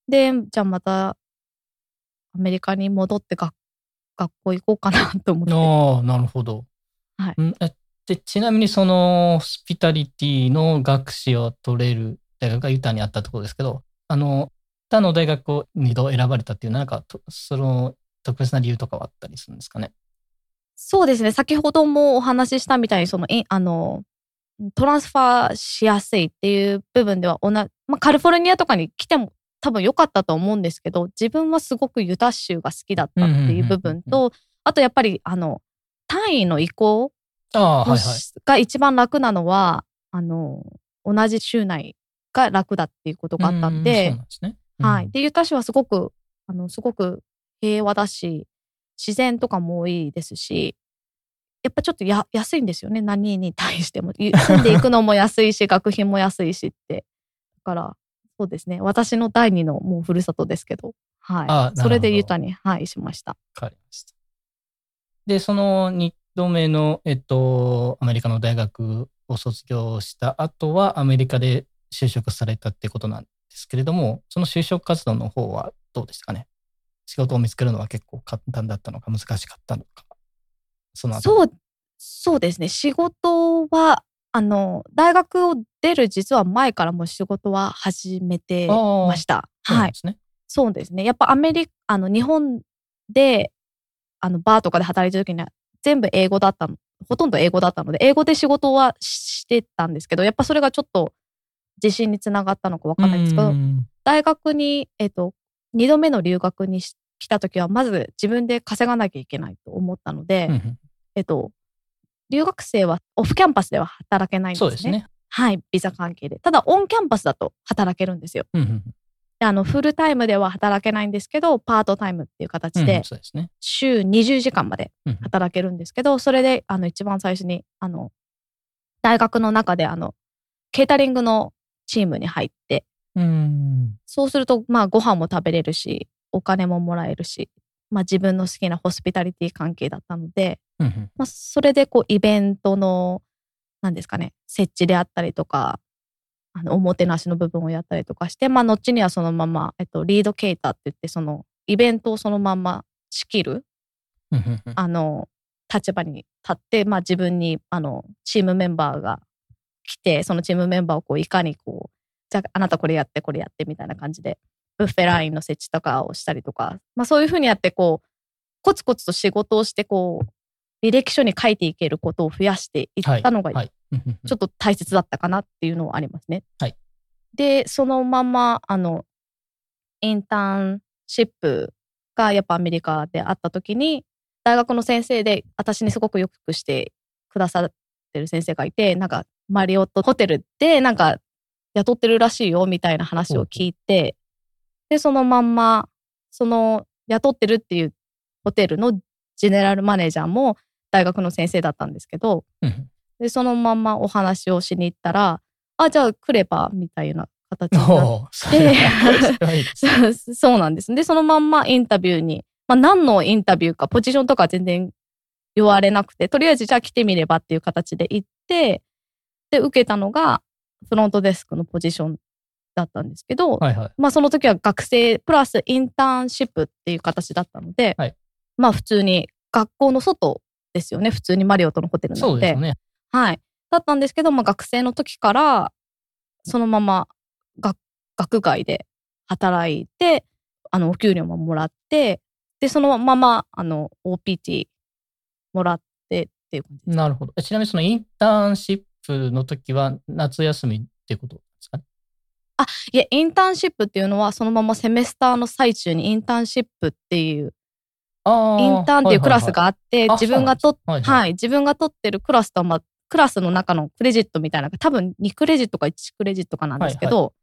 で、じゃあまたアメリカに戻って学学校行こうかなと思って。ああ、なるほど。はいで、ちなみにそのホスピタリティの学士を取れる大学がユタにあったところですけど、あの、他の大学を2度選ばれたっていうのは、なんかと、その特別な理由とかはあったりするんですかね？そうですね。先ほどもお話ししたみたいに、その、いあの、トランスファーしやすいっていう部分では同じ、まあ、カリフォルニアとかに来ても多分良かったと思うんですけど、自分はすごくユタ州が好きだったっていう部分と、あとやっぱり、あの、単位の移行。が一番楽なのは、あの、同じ州内が楽だっていうことがあったんうで、そうなんですね。うんはい。で、ユタ州はすごく、あの、すごく平和だし、自然とかも多いですし、やっぱちょっとや安いんですよね、何に対しても。ゆ 住んでいくのも安いし、学費も安いしって。だから、そうですね。私の第二のもうふるさとですけど、はい。それでユタに、はい、しました。わかりました。で、その2度目の、えっと、アメリカの大学を卒業した後は、アメリカで就職されたってことなんですけれども、その就職活動の方はどうでしたかね？仕事を見つけるのは結構簡単だったのか難しかったのか。そのそう、そうですね。仕事は、あの、大学を出る実は前からもう仕事は始めてました。はいそうなんで。すね。そうですね。やっぱアメリカ、あの、日本で、あの、バーとかで働いてる時には全部英語だったの。ほとんど英語だったので、英語で仕事はしてたんですけど、やっぱそれがちょっと自信につながったのかわかんないんですけど、うん大学に、えっと、2度目の留学にし来た時は、まず自分で稼がなきゃいけないと思ったので、うんうんえっと、留学生はオフキャンパスでは働けないんですね。そうですね。はい、ビザ関係で。ただ、オンキャンパスだと働けるんですよ。うんうんであの、フルタイムでは働けないんですけど、パートタイムっていう形うんで。週20時間までうん働けるんですけど、それで、あの、一番最初に、あの、大学の中で、あの、ケータリングのチームに入って、うん。そうすると、まあ、ご飯も食べれるし、お金ももらえるし、まあ、自分の好きなホスピタリティ関係だったので、うんうんまあ、それで、こう、イベントの、なんですかね、設置であったりとか、あの、おもてなしの部分をやったりとかして、まあ、後にはそのまま、えっと、リードケーターって言って、その、イベントをそのまま仕切る、あの、立場に立って、まあ自分に、あの、チームメンバーが来て、そのチームメンバーをこう、いかにこう、じゃああなたこれやって、これやってみたいな感じで、ブッフェラインの設置とかをしたりとか、まあそういうふうにやって、こう、コツコツと仕事をして、こう、履歴書に書いていけることを増やしていったのが、ちょっと大切だったかなっていうのはありますね。はい。で、そのまま、あの、インターンシップがやっぱアメリカであった時に、大学の先生で私にすごくよくしてくださってる先生がいて、なんかマリオットホテルでなんか雇ってるらしいよみたいな話を聞いて、で、そのまんま、その雇ってるっていうホテルのジェネラルマネージャーも大学の先生だったんですけど、で、そのまんまお話をしに行ったら、あ、じゃあ来ればみたいな形になっおー そうなんです。で、そのまんまインタビューに、まあ何のインタビューか、ポジションとかは全然言われなくて、とりあえずじゃあ来てみればっていう形で行って、で、受けたのがフロントデスクのポジションだったんですけど、はいはい。まあその時は学生プラスインターンシップっていう形だったので、はいまあ普通に学校の外ですよね。普通にマリオットのホテルなので。そうですよね。はい。だったんですけど、まあ、学生の時から、そのまま学学外で働いて、あの、お給料ももらって、で、そのまま、あの、OPT もらってっていう感じです。なるほど。えちなみにそのインターンシップの時は夏休みってことですかね？いえ、インターンシップっていうのは、そのままセメスターの最中にインターンシップっていう、あインターンっていうクラスがあって、あ自分がとっはいはい。はい、自分が取ってるクラスとは、まあ、クラスの中のクレジットみたいな多分2クレジットか1クレジットかなんですけど、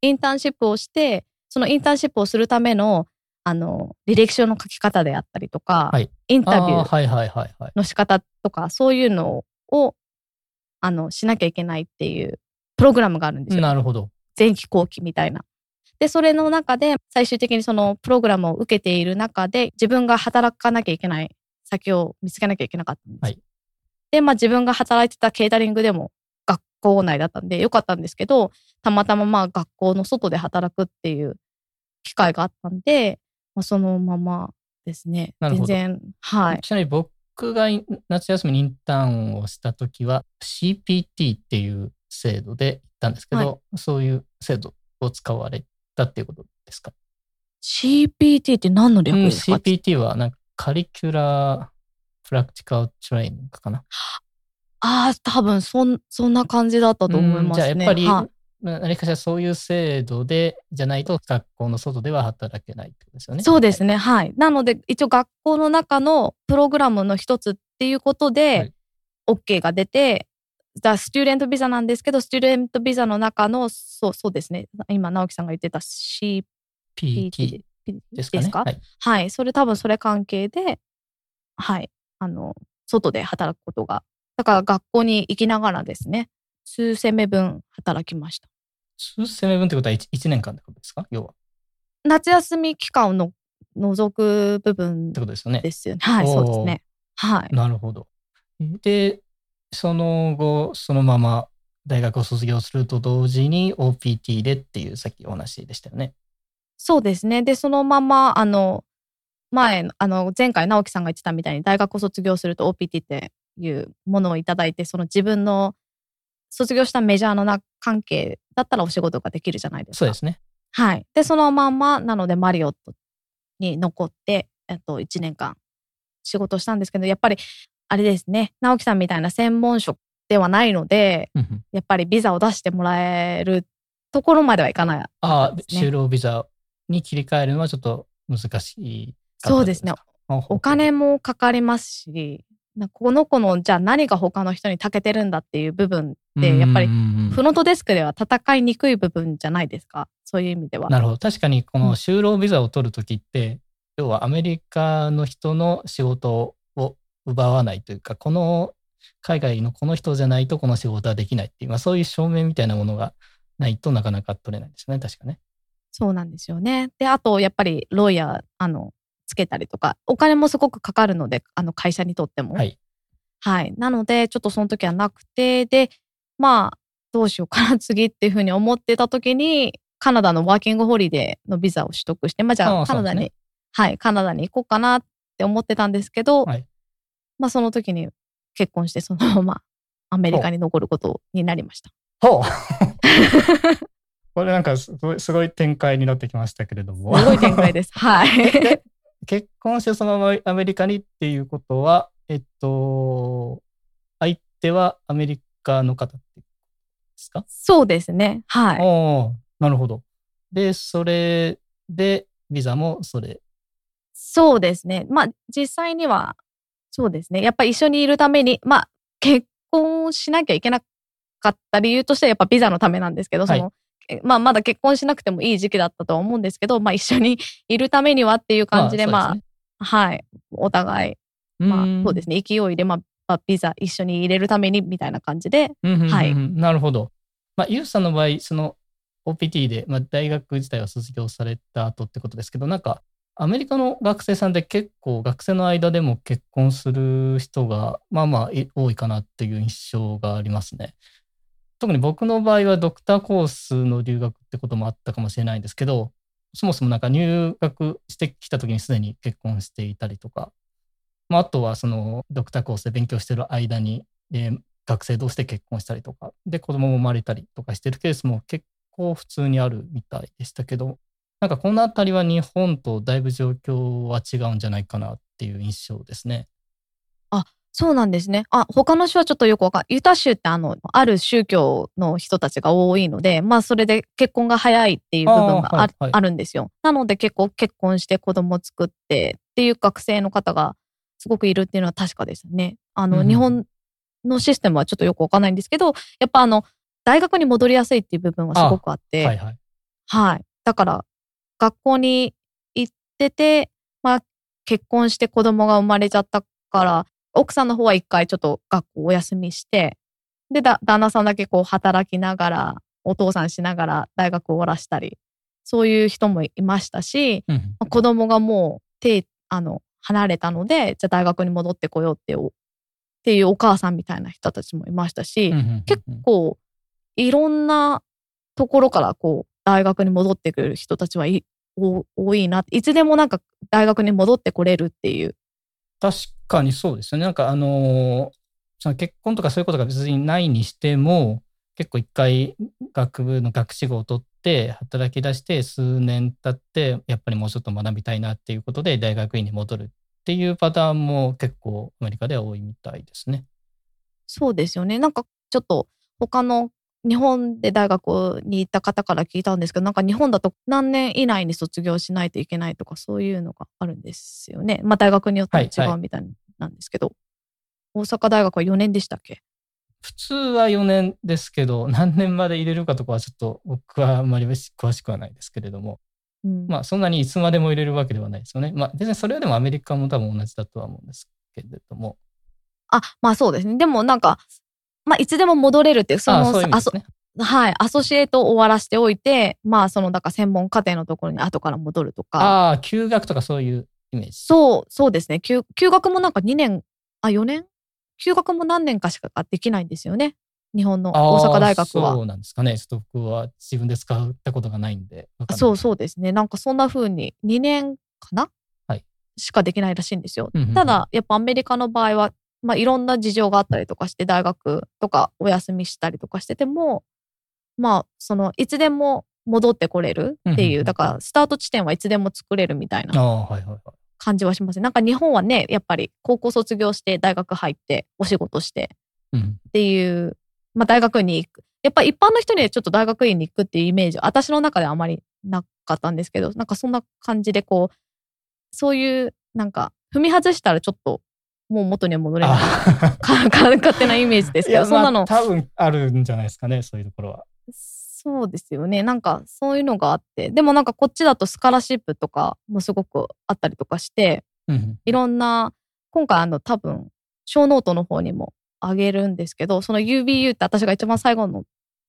インターンシップをして、そのインターンシップをするための、あの、履歴書の書き方であったりとか、はい。インタビューあーはいはいはいはい。の仕方とか、そういうのを、あの、しなきゃいけないっていうプログラムがあるんですよ。なるほど。前期後期みたいな。で、それの中で最終的にそのプログラムを受けている中で自分が働かなきゃいけない先を見つけなきゃいけなかったんです。はいで、まあ自分が働いてたケータリングでも学校内だったんでよかったんですけど、たまたままあ学校の外で働くっていう機会があったんで、まあ、そのままですね。なるほど全然、はい。ちなみに僕が夏休みにインターンをした時は CPT っていう制度で行ったんですけど、そういう制度を使われたっていうことですか、CPT って何の略うん、ですか、CPT はなんかカリキュラープラクティカルトレーニングかな。ああ、多分そん、そんな感じだったと思いますね。うんじゃあやっぱり何かしらそういう制度で、じゃないと学校の外では働けないってことですよね。そうですね。はい。なので、一応学校の中のプログラムの一つっていうことはでい、OK が出て、だスチューデントビザなんですけど、スチューデントビザの中の、そう、そうですね。今、直樹さんが言ってた CPT。PT ですかね。ですか？はい。はい。それ多分それ関係で、はい。あの、外で働くことが。だから学校に行きながらですね、数千目分働きました。数千名分ってことは 1, 1年間ってことですか要は。夏休み期間をの除く部分ってことですよね。ですよね。はい、そうですね。はい。なるほど。で、その後、そのまま大学を卒業すると同時に OPT でっていうさっきお話でしたよね。そうですね。で、そのまま、あの、前、あの、前回直樹さんが言ってたみたいに大学を卒業すると OPT っていうものをいただいて、その自分の卒業したメジャーのな関係だったらお仕事ができるじゃないですか。そうですね。はい。で、そのまんま、なので、マリオットに残って、えっと、1年間仕事したんですけど、やっぱり、あれですね、直樹さんみたいな専門職ではないので、やっぱりビザを出してもらえるところまではいかない。ああ、ですね就労ビザに切り替えるのはちょっと難しいそうですねお金もかかりますし、なこの子の、じゃあ何が他の人に長けてるんだっていう部分って、やっぱりうんうんうんフロントデスクでは戦いにくい部分じゃないですか。そういう意味では。なるほど。確かにこうんの就労ビザを取るときって、要はアメリカの人の仕事を奪わないというか、この海外のこの人じゃないとこの仕事はできないっていう、まあ、そういう証明みたいなものがないとなかなか取れないですね。確かね。そうなんですよね。で、あと、やっぱり、ロイヤー、あの、つけたりとか、お金もすごくかかるので、あの、会社にとっても。はい。はい。なので、ちょっとその時はなくて、で、まあ、どうしようかな、次っていうふうに思ってた時に、カナダのワーキングホリデーのビザを取得して、まあ、じゃあカナダに、そうですはい、カナダに行こうかなって思ってたんですけど、はいまあ、その時に結婚して、そのままアメリカに残ることになりました。ほうこれなんかすごいすごい展開になってきましたけれども。すごい展開です。はい。結婚してそのままアメリカにっていうことは、えっと、相手はアメリカの方ですか？そうですね。はい。なるほど。で、それで、ビザもそれ。そうですね。まあ、実際には、そうですね。やっぱり一緒にいるために、まあ、結婚しなきゃいけなかった理由としては、やっぱビザのためなんですけど、はいその、えまあ、まだ結婚しなくてもいい時期だったとは思うんですけど、まあ、一緒にいるためにはっていう感じで、まあ、はい。お互い、まあ、そうですね。ね。勢いで、まあ、まあビザ一緒に入れるためにみたいな感じで、はいなるほど。まあ、ユウさんの場合、その OPT で、まあ、大学自体は卒業された後ってことですけど、なんか、アメリカの学生さんで結構学生の間でも結婚する人がまあまあい多いかなっていう印象がありますね。特に僕の場合はドクターコースの留学ってこともあったかもしれないんですけど、そもそもなんか入学してきた時にすでに結婚していたりとか、まあ、あとはそのドクターコースで勉強してる間に、えー学生同士で結婚したりとか、で子供も生まれたりとかしてるケースも結構普通にあるみたいでしたけど、なんかこのあたりは日本とだいぶ状況は違うんじゃないかなっていう印象ですね。そうなんですね。あ、他の州はちょっとよくわかんユタ州ってあの、ある宗教の人たちが多いので、まあそれで結婚が早いっていう部分があ,、はいはいあるんですよ。なので結構結婚して子供作ってっていう学生の方がすごくいるっていうのは確かですね。あの、うんうん日本のシステムはちょっとよくわかんないんですけど、やっぱあの、大学に戻りやすいっていう部分はすごくあって、はいはい。はい。だから、学校に行ってて、まあ、結婚して子供が生まれちゃったから、奥さんの方は一回ちょっと学校お休みして、で、だ、旦那さんだけこう働きながら、お父さんしながら大学を終わらしたり、そういう人もいましたし、うんまあ子供がもう手、あの、離れたので、じゃあ大学に戻ってこようっていう、っていうお母さんみたいな人たちもいましたし、うんうんうんうん。結構いろんなところからこう大学に戻ってくる人たちはいお多いないつでもなんか大学に戻ってこれるっていう確かにそうですよね。なんかあのその結婚とかそういうことが別にないにしても、結構一回学部の学士号を取って働き出して数年経って、やっぱりもうちょっと学びたいなっていうことで大学院に戻るっていうパターンも結構アメリカでは多いみたいですね。そうですよねなんかちょっと他の日本で大学に行った方から聞いたんですけど、なんか日本だと何年以内に卒業しないといけないとか、そういうのがあるんですよね。まあ大学によっても違うみたいなんですけど、大阪大学は4年でしたっけ？普通は4年ですけど、何年まで入れるかとかはちょっと僕はあまり詳しくはないですけれども、うん、まあそんなにいつまでも入れるわけではないですよね。まあ別にそれはでもアメリカも多分同じだとは思うんですけれども。あ、まあそうですね。でもなんか、まあいつでも戻れるっていう、その、あそうね。はい、アソシエイトを終わらせておいて、まあその、だから専門課程のところに後から戻るとか。ああ、休学とかそういうイメージ。そう、そうですね。休休学もなんか2年、あ、4年？休学も何年かしかできないんですよね。日本の大阪大学は。そうなんですかね。ちょっと僕は自分で使ったことがないんで。そうそうですね。なんかそんな風に2年かな、はい、しかできないらしいんですよ。うんうんうんただ、やっぱアメリカの場合は、まあいろんな事情があったりとかして、大学とかお休みしたりとかしてても、まあ、その、いつでも戻ってこれるっていう、だからスタート地点はいつでも作れるみたいな。感じはしますね。なんか日本はね、やっぱり高校卒業して大学入ってお仕事してうん。っていう、まあ大学に行く。やっぱ一般の人にはちょっと大学院に行くっていうイメージ、私の中ではあまりなかったんですけど、なんかそんな感じでこう、そういう、なんか踏み外したらちょっともう元には戻れない。勝手なイメージですけど、そんなの、まあ多分あるんじゃないですかね、そういうところは。そうですよね。なんかそういうのがあって、でもなんかこっちだとスカラシップとかもすごくあったりとかして、うん。いろんな、今回あの多分、ショーノートの方にもあげるんですけど、その UVU って私が一番最後の、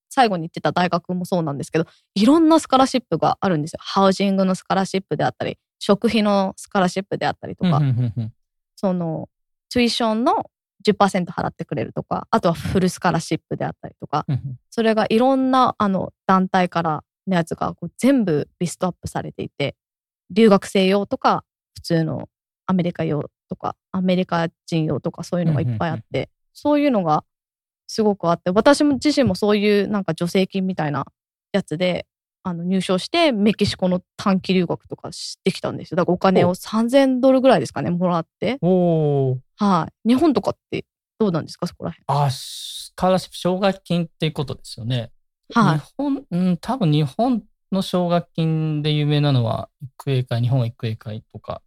最後に行ってた大学もそうなんですけど、いろんな scholarship があるんですよ。 housing の scholarship であったり、食費の scholarship であったりとか、その、 tuition の10%払ってくれるとか、あとは full scholarship であったりとか、うんうん。それがいろんなあの団体からのやつがこう全部リストアップされていて、留学生用とか、普通のアメリカ用とか、アメリカ人用とかそういうのがいっぱいあって、そういうのがすごくあって、私も自身もそういうなんか助成金みたいなやつで、あの入賞してメキシコの短期留学とかしてきたんですよ。だからお金を3000ドルぐらいですかね、もらって。はい。日本とかってどうなんですか、そこら辺。あ、スカラシップ奨学金っていうことですよね。はい日本、うん、多分日本の奨学金で有名なのは、育英会、日本育英会とか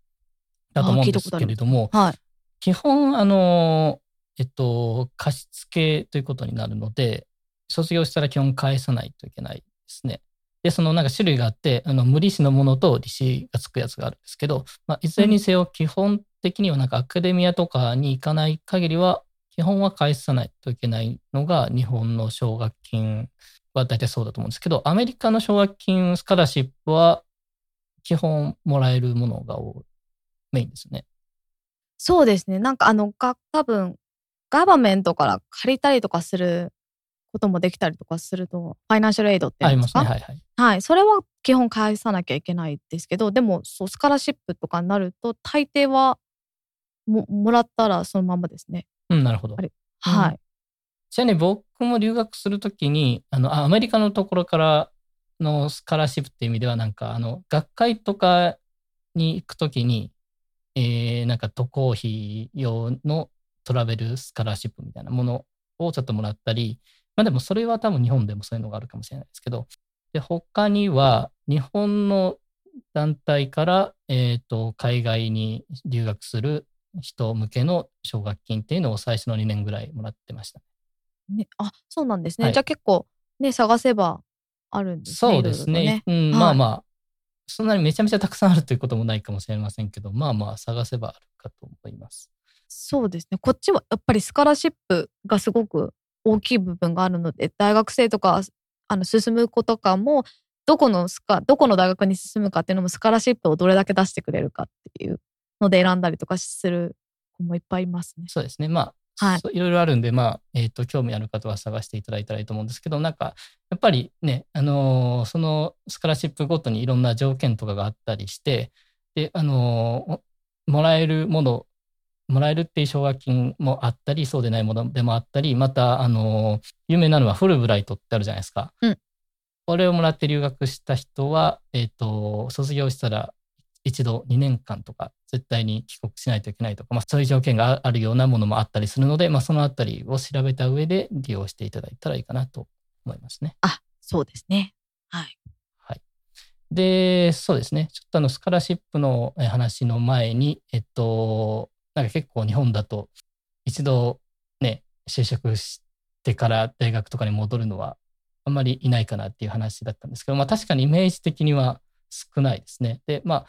だと思うんですけれども、はい。基本、あの、えっと、貸付ということになるので、卒業したら基本返さないといけないですね。で、そのなんか種類があって、あの無利子のものと利子がつくやつがあるんですけど、まあ、いずれにせよ基本的にはなんかアカデミアとかに行かない限りは、基本は返さないといけないのが日本の奨学金は大体そうだと思うんですけど、アメリカの奨学金スカラシップは基本もらえるものが多いメインですね。そうですね。なんかあの、が、多分、ガバメントから借りたりとかすることもできたりとかすると、ファイナンシャルエイドってありますね。はいはい。はい。それは基本返さなきゃいけないですけど、でも、そう、スカラシップとかになると、大抵は、も、もらったらそのままですね。うん、なるほどあ。れはい。ちなみに僕も留学するときに、あの、あアメリカのところからのスカラシップっていう意味では、なんか、あの、学会とかに行くときに、えー、なんか渡航費用のトラベルスカラシップみたいなものをちょっともらったり、まあでもそれは多分日本でもそういうのがあるかもしれないですけど、で、他には日本の団体から、えっ、と、海外に留学する人向けの奨学金っていうのを最初の2年ぐらいもらってました。ね、あ、そうなんですね。はいじゃあ結構、ね、探せばあるんですね。そうですね。いろいろとうん、はいまあまあ、そんなにめちゃめちゃたくさんあるということもないかもしれませんけど、まあまあ探せばあるかと思います。そうですね。こっちはやっぱりスカラシップがすごく大きい部分があるので、大学生とか、あの、進む子とかも、どこのスカ、どこの大学に進むかっていうのもスカラシップをどれだけ出してくれるかっていうので選んだりとかする子もいっぱいいますね。そうですね。まあ、はいいろいろあるんで、まあ、えっ、と、興味ある方は探していただいたらいいと思うんですけど、なんか、やっぱりね、あのーそのスカラシップごとにいろんな条件とかがあったりして、で、あのーもらえるもの、もらえるっていう奨学金もあったり、そうでないものでもあったり、また、あのー有名なのはフルブライトってあるじゃないですか。うんこれをもらって留学した人は、えっ、と、卒業したら一度2年間とか絶対に帰国しないといけないとか、まあ、そういう条件があるようなものもあったりするので、まあ、そのあたりを調べた上で利用していただいたらいいかなと思いますね。あ、そうですね。はい。はい。で、そうですね。ちょっとあの、スカラシップのえ話の前に、えっと、なんか結構日本だと、一度ね、就職してから大学とかに戻るのは、あんまりいないかなっていう話だったんですけど、まあ確かにイメージ的には少ないですね。で、まあ、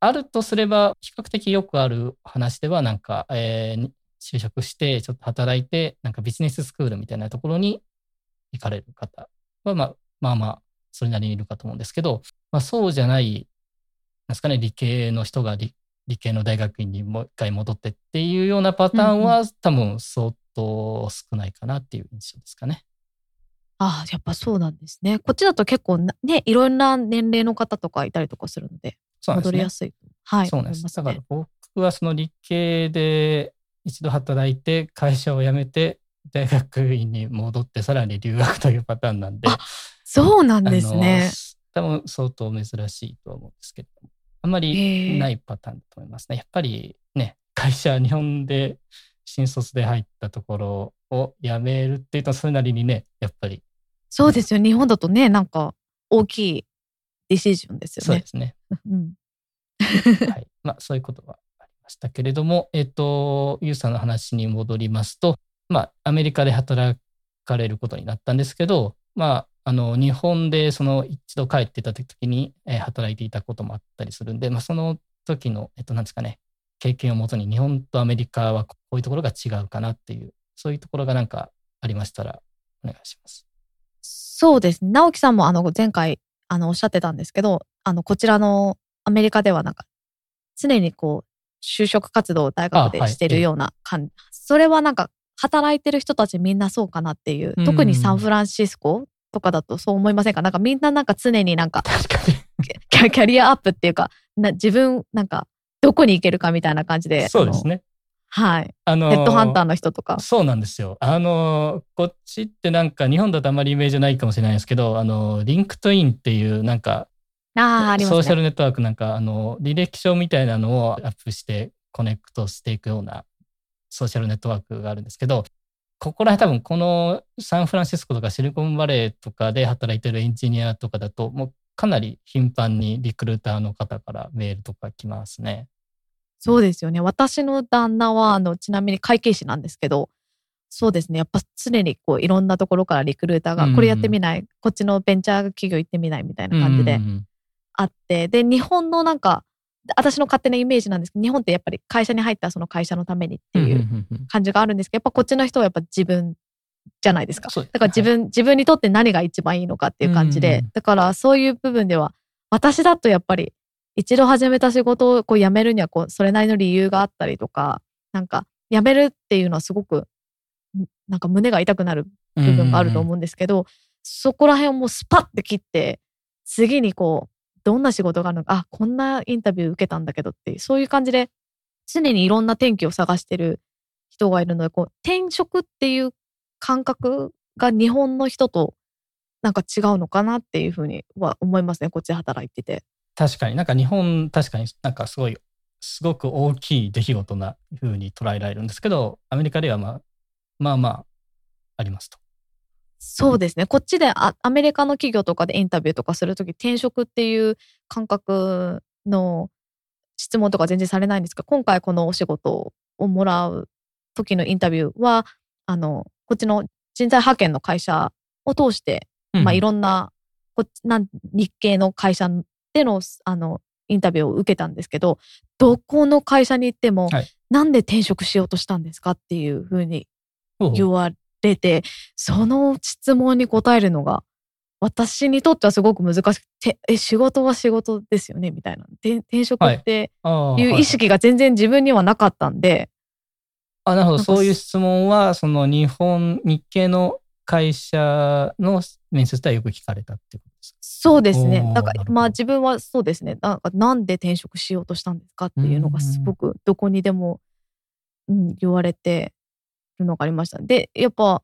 あるとすれば、比較的よくある話では、なんか、えー就職して、ちょっと働いて、なんかビジネススクールみたいなところに行かれる方は、まあ、まあまあ、それなりにいるかと思うんですけど、まあそうじゃない、なんですかね、理系の人が理理系の大学院にもう一回戻ってっていうようなパターンは、多分相当少ないかなっていう印象ですかね。ああ、やっぱそうなんですね。こっちだと結構なね、いろんな年齢の方とかいたりとかするので、戻りや。すい。はい。そうなんです。思いますだからね。僕はその理系で一度働いて会社を辞めて大学院に戻ってさらに留学というパターンなんで、あそうなんですね。多分相当珍しいとは思うんですけれども、あんまへりえないパターンだと思いますね。やっぱりね、会社、日本で新卒で入ったところを辞めるっていうと、それなりにね、やっぱりそうですよ。日本だとね、なんか大きいディシジョンですよねそうで。すね。うん。はい。まあ、そういうことはありましたけれども、えっ、と、ユウさんの話に戻りますと、まあ、アメリカで働かれることになったんですけど、まあ、あの、日本でその一度帰ってた時に、えー働いていたこともあったりするんで、まあ、その時の、えっと、なんですかね、経験をもとに日本とアメリカはこういうところが違うかなっていう、そういうところがなんかありましたらお願いします。そうですね。直樹さんもあの前回あのおっしゃってたんですけど、あのこちらのアメリカではなんか常にこう就職活動を大学でしてるような感じ、それはなんか働いてる人たちみんなそうかなっていう、うん特にサンフランシスコとかだとそう思いませんか？なんかみんななんか常になんか。キャリアアップっていうかな自分なんかどこに行けるかみたいな感じでそうですね。はいあのヘッドハンターの人とかそうなんですよ。あの、こっちってなんか日本だとあまりイメージないかもしれないですけど、あの、 LinkedIn っていうなんか、ああありますねソーシャルネットワークなんか、あの、履歴書みたいなのをアップして connect していくようなソーシャルネットワークがあるんですけど、ここら辺多分このサンフランシスコとかシリコンバレーとかで働いてるエンジニアとかだと、もうかなり頻繁にリクルーターの方からメールとか来ますね。そうですよね。私の旦那は、あの、ちなみに会計士なんですけど、そうですね。やっぱ常にこう、いろんなところからリクルーターが、うんこれやってみない、こっちのベンチャー企業行ってみないみたいな感じでうんうんうんあって、で、日本のなんか、私の勝手なイメージなんですけど、日本ってやっぱり会社に入ったその会社のためにっていう感じがあるんですけど、やっぱこっちの人はやっぱ自分じゃないですか。だから自分、自分にとって何が一番いいのかっていう感じで、うんだからそういう部分では、私だとやっぱり一度始めた仕事をこう辞めるにはこうそれなりの理由があったりとか、なんか辞めるっていうのはすごくんなんか胸が痛くなる部分があると思うんですけど、そこら辺をもうスパッて切って、次にこう、どんな仕事があるのか、あ、こんなインタビュー受けたんだけどっていう、そういう感じで、常にいろんな転機を探してる人がいるので、こう、転職っていう感覚が日本の人となんか違うのかなっていうふうには思いますね、こっちで働いてて。確かになんか日本確かになんかすごいすごく大きい出来事な風に捉えられるんですけどアメリカではまあまあまあありますと。そうですね。こっちであアメリカの企業とかでインタビューとかするとき、転職っていう感覚の質問とか全然されないんですけど、今回このお仕事をもらう時のインタビューは、あの、こっちの人材派遣の会社を通して、まあいろんな、こっちなん日系の会社での、あの、インタビューを受けたんですけど、どこの会社に行っても、はい。なんで転職しようとしたんですか？っていうふうにうん言われて、その質問に答えるのが、私にとってはすごく難しくて、え、仕事は仕事ですよね？みたいな。で転職っていいう意識が全然自分にはなかったんで、あなるほど。そういう質問はその日本日系の会社の面接ではよく聞かれたってことですか？そうですね。だからまあ自分はそうですね。なんかなんで転職しようとしたんですかっていうのがすごくどこにでも、うん、言われてるのがありました。で、やっぱ、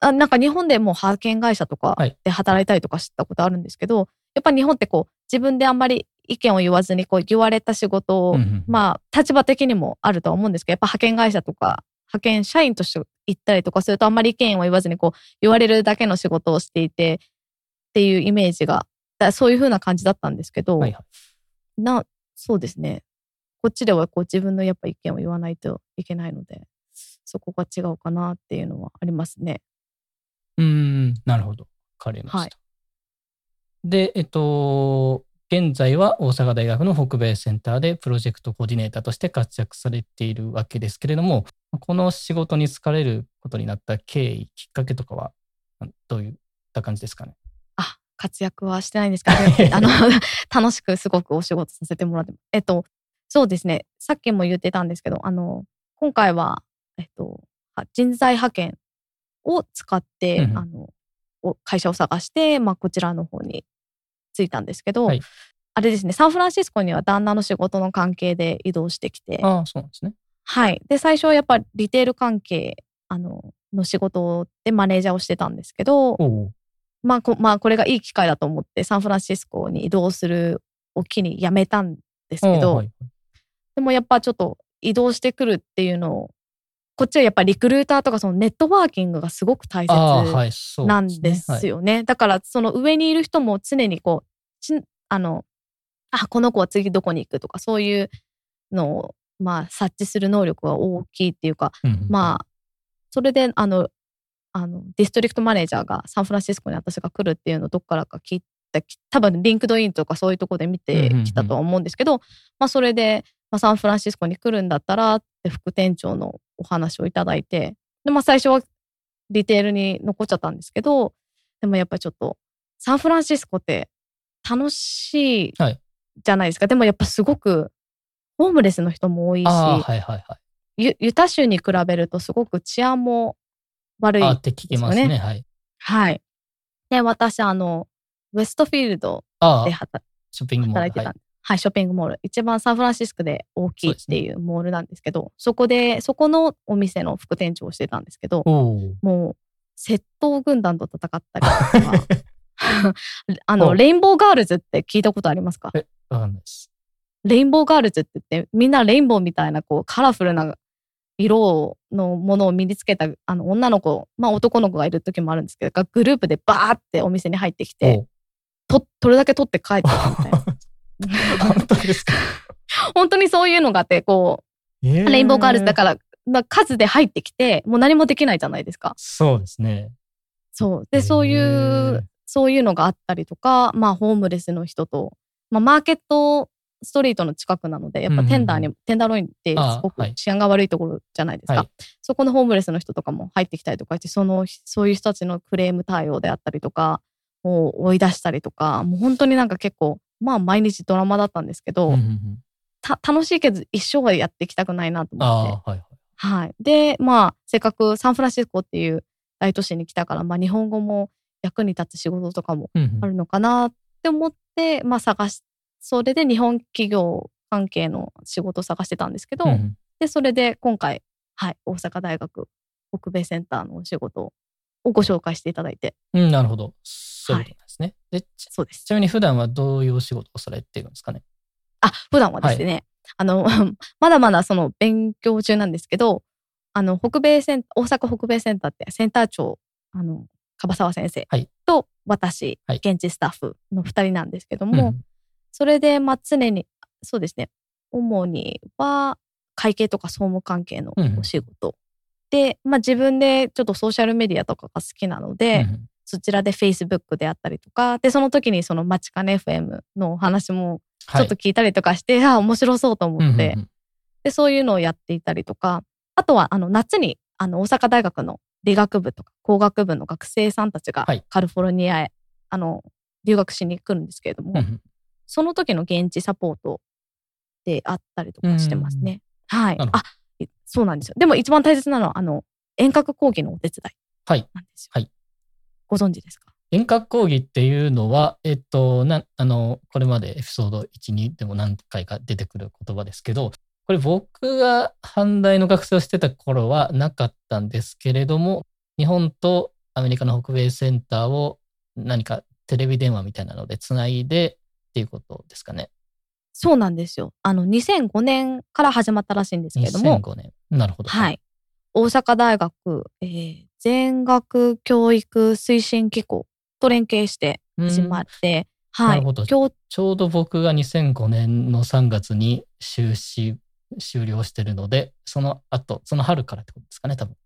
あなんか日本でも派遣会社とかはいで働いたりとかしたことあるんですけど、やっぱ日本ってこう自分であんまり意見を言わずにこう言われた仕事を、うんうんまあ立場的にもあるとは思うんですけど、やっぱ派遣会社とか派派遣社員として行ったりとかするとあんまり意見を言わずにこう言われるだけの仕事をしていてっていうイメージがだそういう風な感じだったんですけど、はいはい。なそうですねこっちではこう自分のやっぱ意見を言わないといけないのでそこが違うかなっていうのはありますね。うーん、なるほど。わかりました。はいで、えっと、現在は大阪大学の北米センターでプロジェクトコーディネーターとして活躍されているわけですけれども、この仕事に就かれることになった経緯、きっかけとかは、どういった感じですかね？あ活躍はしてないんですけどあの 楽しくすごくお仕事させてもらってえっとそうですねさっきも言ってたんですけどあの今回は、えっと、は人材派遣を使って、うんうんあのお会社を探して、まあ、こちらの方に着いたんですけど、はいあれですねサンフランシスコには旦那の仕事の関係で移動してきてああ、そうなんですね。はい。で、最初はやっぱりリテール関係、あの、の仕事でマネージャーをしてたんですけど。まあこ、まあ、これがいい機会だと思って、サンフランシスコに移動するを機に辞めたんですけど、はいでもやっぱちょっと移動してくるっていうのを、こっちはやっぱりリクルーターとかそのネットワーキングがすごく大切なんですよね。だからその上にいる人も常にこう、ちあの、あ、この子は次どこに行くとかそういうのを、まあ、察知する能力が大きいっていうか、はいうんうん。まあ、それで、あの、あの、ディストリクトマネージャーがサンフランシスコに私が来るっていうのをどっからか聞いた、き多分 LinkedIn とかそういうとこで見てきたとは思うんですけど、まあ、それで、まあ、サンフランシスコに来るんだったらって副店長のお話をいただいて、で、まあ、最初は retail に残っちゃったんですけど、でもやっぱりちょっと、サンフランシスコって楽しいはいじゃないですか。でもやっぱすごく、ホームレスの人も多いし、はいはいはい。ユユタ州に比べるとすごく治安も悪い。ああって聞きますね。はい。はい。で、私、あの、ウェストフィールドで働ショッピングモール。働いてたんはで、はい、ショッピングモール。一番サンフランシスコで大きいっていうモールなんですけど、そこで、そこのお店の副店長をしてたんですけど。もう、窃盗軍団と戦ったりとか、あおの、レインボーガールズって聞いたことありますか？え、わかんないです。レインボーガールズって言って、みんなレインボーみたいな、こう、カラフルな色のものを身につけた、あの、女の子、まあ男の子がいる時もあるんですけど、がグループでバーってお店に入ってきて、と、取るだけ取って帰ってたみたいな。本当ですか？本当にそういうのがあって、こう、レインボーガールズだから、まあ、数で入ってきて、もう何もできないじゃないですか。そうですね。そう。で、そういへうー、そういうのがあったりとか、まあ、ホームレスの人と、まあ、マーケットストリートの近くなので、やっぱテンダーに、うんテンダーロインってあすごはいく治安が悪いところじゃないですか。はいそこのホームレスの人とかも入ってきたりとかして、その、そういう人たちのクレーム対応であったりとか、を追い出したりとか、もう本当になんか結構、まあ毎日ドラマだったんですけど、うんうんうんた楽しいけど一生はやっていきたくないなと思って。はいはい。はい。で、まあ、せっかくサンフランシスコっていう大都市に来たから、まあ、日本語も役に立つ仕事とかもうんうんあるのかなって思って、まあ、探し、それで日本企業関係の仕事を探してたんですけど、うんうんで、それで今回、はい、大阪大学北米センターのお仕事をご紹介していただいて、うん、なるほど。そういうことなんですね。でちそうですち。なみに普段はどういうお仕事をされているんですかね？あ、普段はですね、あの、まだまだその勉強中なんですけど、あの、北米セン大阪北米センターってセンター長、あの、樺沢先生はいと私、はい現地スタッフの二人なんですけどうんも、それで、まあ、常に、そうですね、主には会計とか総務関係のお仕事。で、まあ、自分でちょっとソーシャルメディアとかが好きなので、うんうんそちらで Facebook であったりとか、で、その時にそのマチカネ FM のお話もちょっと聞いたりとかして、ああ、面白そうと思って、うんうんうん。で、そういうのをやっていたりとか、あとは、あの、夏に、あの、大阪大学の理学部とか工学部の学生さんたちがはい。カリフォルニアへ、あの、留学しに来るんですけれども、うんうん。その時の現地サポートであったりとかしてますね。はい。あ、いそうなんですよ。でも一番大切なのは、あの、遠隔講義のお手伝いはい。なんですよ。はいご存知ですか？遠隔講義っていうのは、えっと、なあの、これまでエピソード1、2でも何回か出てくる言葉ですけど、これ僕が阪大の学生をしてた頃はなかったんですけれども、日本とアメリカの北米センターを何かテレビ電話みたいなのでつないでっていうことですかね。そうなんですよ。あの、2005年から始まったらしいんですけれども、2005年。なるほど。はい。大阪大学、えー全学教育推進機構と連携して始まって、はないるほど教ちょうど僕が2005年の3月に修士終了してるので、その後、その春からってことですかね、多分。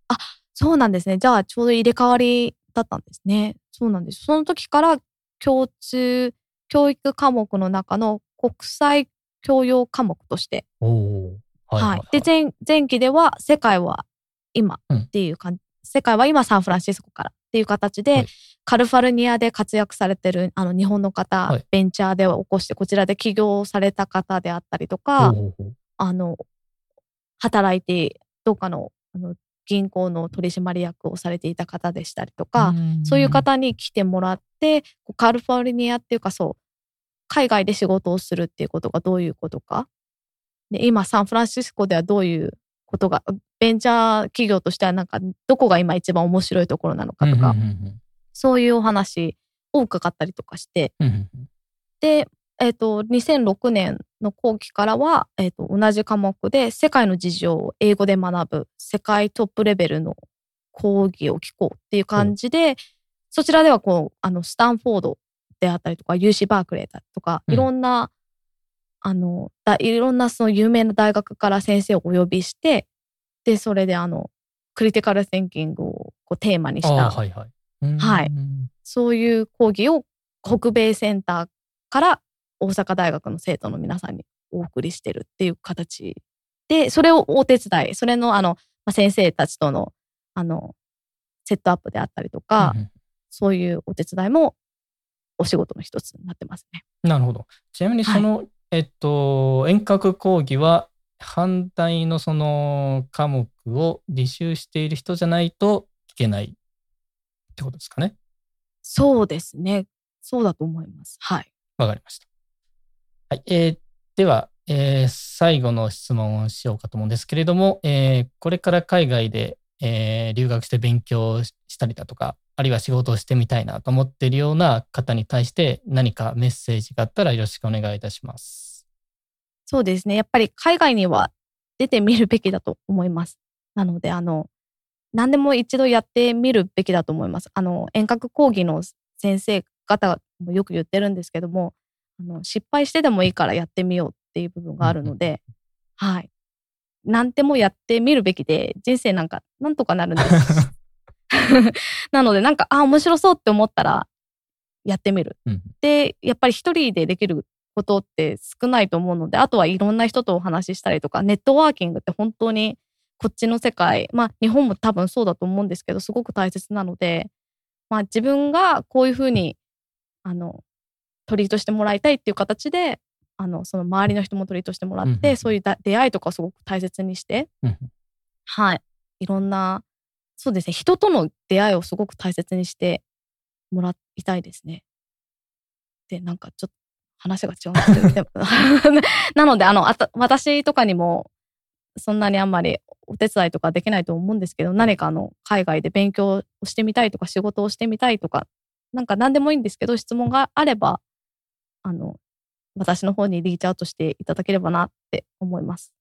そうなんですね。じゃあちょうど入れ替わりだったんですね。そうなんです。その時から共通教育科目の中の国際教養科目として、おお。はい、はい。で、前、前期では世界は今っていう感じ、世界は今サンフランシスコからっていう形で、はい。カリフォルニアで活躍されてるあの日本の方、はい。ベンチャーで起こしてこちらで起業された方であったりとか、ほうほうほう。あの、働いて、どっかのあの銀行の取締役をされていた方でしたりとか、んそういう方に来てもらって、カリフォルニアっていうかそう、海外で仕事をするっていうことがどういうことか。で今、サンフランシスコではどういうことが、ベンチャー企業としてはなんか、どこが今一番面白いところなのかとか、うんうんうんそういうお話を伺ったりとかして、うんうんうん。で、えっ、と、2006年の後期からは、えっ、と、同じ科目で世界の事情を英語で学ぶ、世界トップレベルの講義を聞こうっていう感じで、そちらではこう、あの、スタンフォードであったりとか、UC バークレーだとか、うん。いろんな、あの、だいろんなその有名な大学から先生をお呼びして、で、それであの、クリティカル・センキングをこうテーマにした、はいはい。うんはいそういう講義を北米センターから大阪大学の生徒の皆さんにお送りしてるっていう形で、それをお手伝い、それのあの、まあ、先生たちとの、あの、セットアップであったりとか、うんうんそういうお手伝いもお仕事の一つになってますね。なるほど。ちなみにその、えっと、遠隔講義は、反対のその科目を履修している人じゃないと聞けないってことですかね。そうですね。そうだと思います。はい。わかりました。はい。えーでは、えー最後の質問をしようかと思うんですけれども、えーこれから海外で、えー留学して勉強したりだとか、あるいは仕事をしてみたいなと思っているような方に対して何かメッセージがあったらよろしくお願いいたします。そうですね。やっぱり海外には出てみるべきだと思います。なので、あの、何でも一度やってみるべきだと思います。あの、遠隔講義の先生方もよく言ってるんですけども、あの失敗してでもいいからやってみようっていう部分があるので、はい。何でもやってみるべきで、人生なんかなんとかなるんです。なので、なんか、あ、面白そうって思ったら、やってみる。うんで、やっぱり一人でできることって少ないと思うので、あとはいろんな人とお話ししたりとか、ネットワーキングって本当にこっちの世界、まあ日本も多分そうだと思うんですけど、すごく大切なので、まあ自分がこういうふうに、あの、トリートしてもらいたいっていう形で、あの、その周りの人もトリートしてもらって、うんそういうだ出会いとかをすごく大切にして、うんはい。いろんな、そうですね、人との出会いをすごく大切にしてもらいたいですね。で、なんかちょっと話が違うんですけど、なので、あの、あた私とかにも、そんなにあんまりお手伝いとかできないと思うんですけど、何かあの、海外で勉強をしてみたいとか、仕事をしてみたいとか、なんか何でもいいんですけど、質問があれば、あの、私の方にリーチアウトしていただければなって思います。